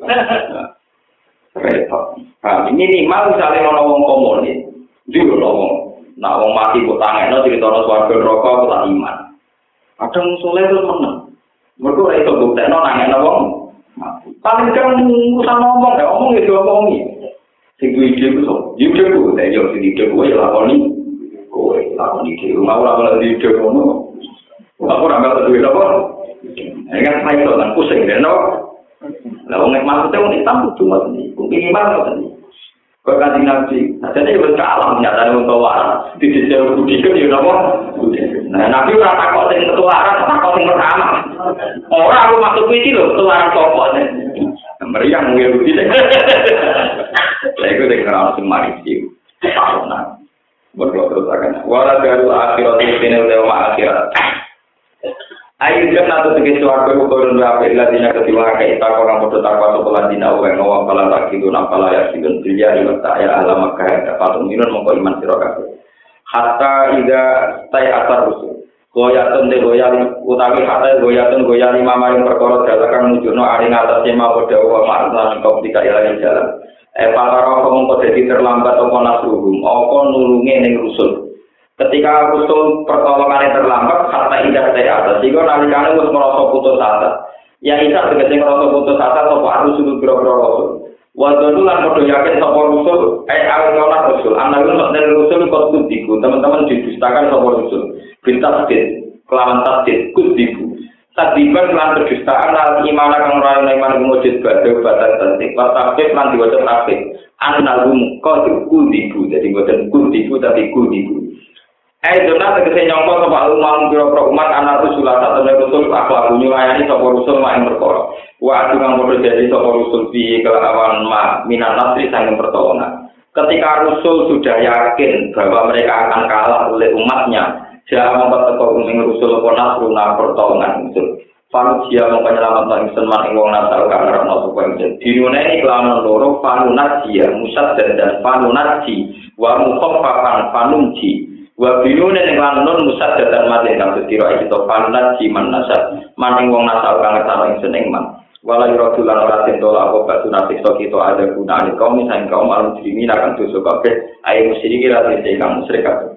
Repot. Nah, ini nih, mal misalnya orang ngomong komunis, juga ngomong. Nah, ngomong mati kok tangan, nanti kita harus warga rokok, kita iman. Ada musuh lain tuh menang. Mereka orang itu bukti, nol nanya nol Paling kan usah ngomong, ya omong ya dua Sing ya. Sikgu ide ku so, ide ku, dan jauh sini ide ku, ya lakoni. Kowe, lakoni ide ku, mau lakoni ide ku, Aku ora malah duwe apa? Ini kan saya itu kan pusing deh, no. Lah wong maksudnya wong Islam kudu ngoten iki. Minimal ngoten iki. Kok kanjeng Nabi, ajane wis kalah nyatane wong kan yo napa? Nah, Nabi ora takok sing ketularan, takok sing pertama. Ora aku maksud iki lho, sapa meriang ya. Lah mari iki. Nah, berdoa terus akan. Akhirat ini akhirat. Ayo jangan atau tiga suara kurun berapa ilah dina ketiwa kita orang bodoh takwa sekolah dina uang ngawang kala tak kidu nampala ya sidun mata ya alam kaya dapat minun mongko iman sirokafe. Hatta ida tay asar rusuh. goyatun de goyali utawi kata goyatun goyali mama yang perkara dalakan nujuno ari ngatasé mau padha wa marna kok dika ilang jalan e para roh mung dadi terlambat apa nasruhum apa nulunge ning rusul ketika rusul pertolongan terlambat kata indah dari atas. Sehingga nalikane wis merasa putus asa. Ya isa tegese merasa putus asa sapa rusul biro-biro rasul? Wadonu lan podo yakin sapa rusul, eh awalnya rusul, anak rusul dan rusul kau kudiku, teman-teman didustakan sapa rusul. bintasdid kelawan tasdid kudibu tadiban lan kedustaan al iman kang ora iman kumujud badhe batas tasdid wa tasdid lan diwaca tasdid annahum qad kudibu dadi boten kudibu tapi kudibu Eh, dona tegese nyongko sapa umat pira-pira umat anak rusul atau rusul akhlak nyulayani sapa rusul mak ing perkara. Wa adu kang padha dadi sapa rusul bi kelawan ma minan nasri sanging pertolongan. Ketika rusul sudah yakin bahwa mereka akan kalah oleh umatnya, Jangan membuat teko ing rusul apa nasruna pertolongan ingsun. Fanu dia mau penyelamat bang ingsun man ing wong nasal kang ngarepno sapa ingsun. Dinune iki kelawan loro nadia musad dan dan fanu nadi wa mukhaffafan fanumji wa binune ning lan nun musad dan mati kang setira iki to fanu nadi man nasal man ing wong nasal kang ingsun ing man. Wala yuradu lan ora tentola apa batu nasi so kita ada gunane. Kaum misalnya kaum alam diri akan dosa kabeh ayo musyrik ra kang musyrik kabeh.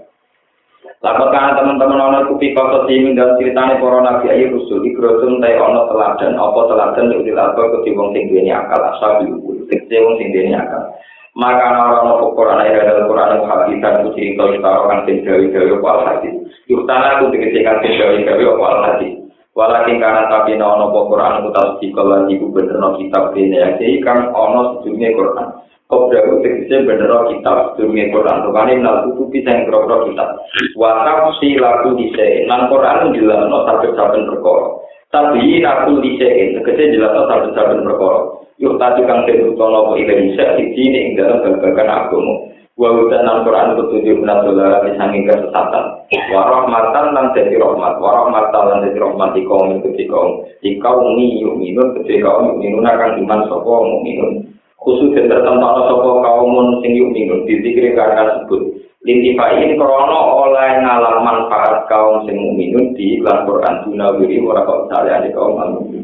Lakukan karena teman-teman ono kupi kota sini dan ceritanya para nabi ayu rusul ikrosun tay ono teladan. Apa teladan yang dilakukan ke wong sing duweni akal asal diukur. Tekse wong sing duweni akal maka orang ono Quran ayat dalam Quran yang hadis dan cerita kita orang sing gawe gawe apa hadis yurtana aku tegese kan sing gawe gawe apa hadis Walakin karena tapi ono Quran ku tasdik kalau iku bener kitab dene ya kan ono sedurunge Quran Kobra itu tegese bener kitab durunge Quran. Rupane nal tutupi sing kira kitab. Wa tafsi laku dise. Nang Quran jelasno saben-saben perkara. Tapi aku dise tegese jelasno saben-saben perkara. Yuk tadi kang tenutono apa Indonesia siji ing dalam babagan agama. Wa utan nang Quran petunjuk menasola misangi kesesatan. Wa rahmatan lan dadi rahmat. Wa rahmatan lan dadi rahmat di kaum ketika kaum. Di kaum ni yuminun ketika kaum yuminun akan iman sapa mukminun. khusus yang tertentu sopo kaumun sing yuk minggu dizikri karena sebut lintifain krono oleh ngalam manfaat kaum sing minum di Al-Quran Dunawiri Warakau Salih Kaum Al-Mu'min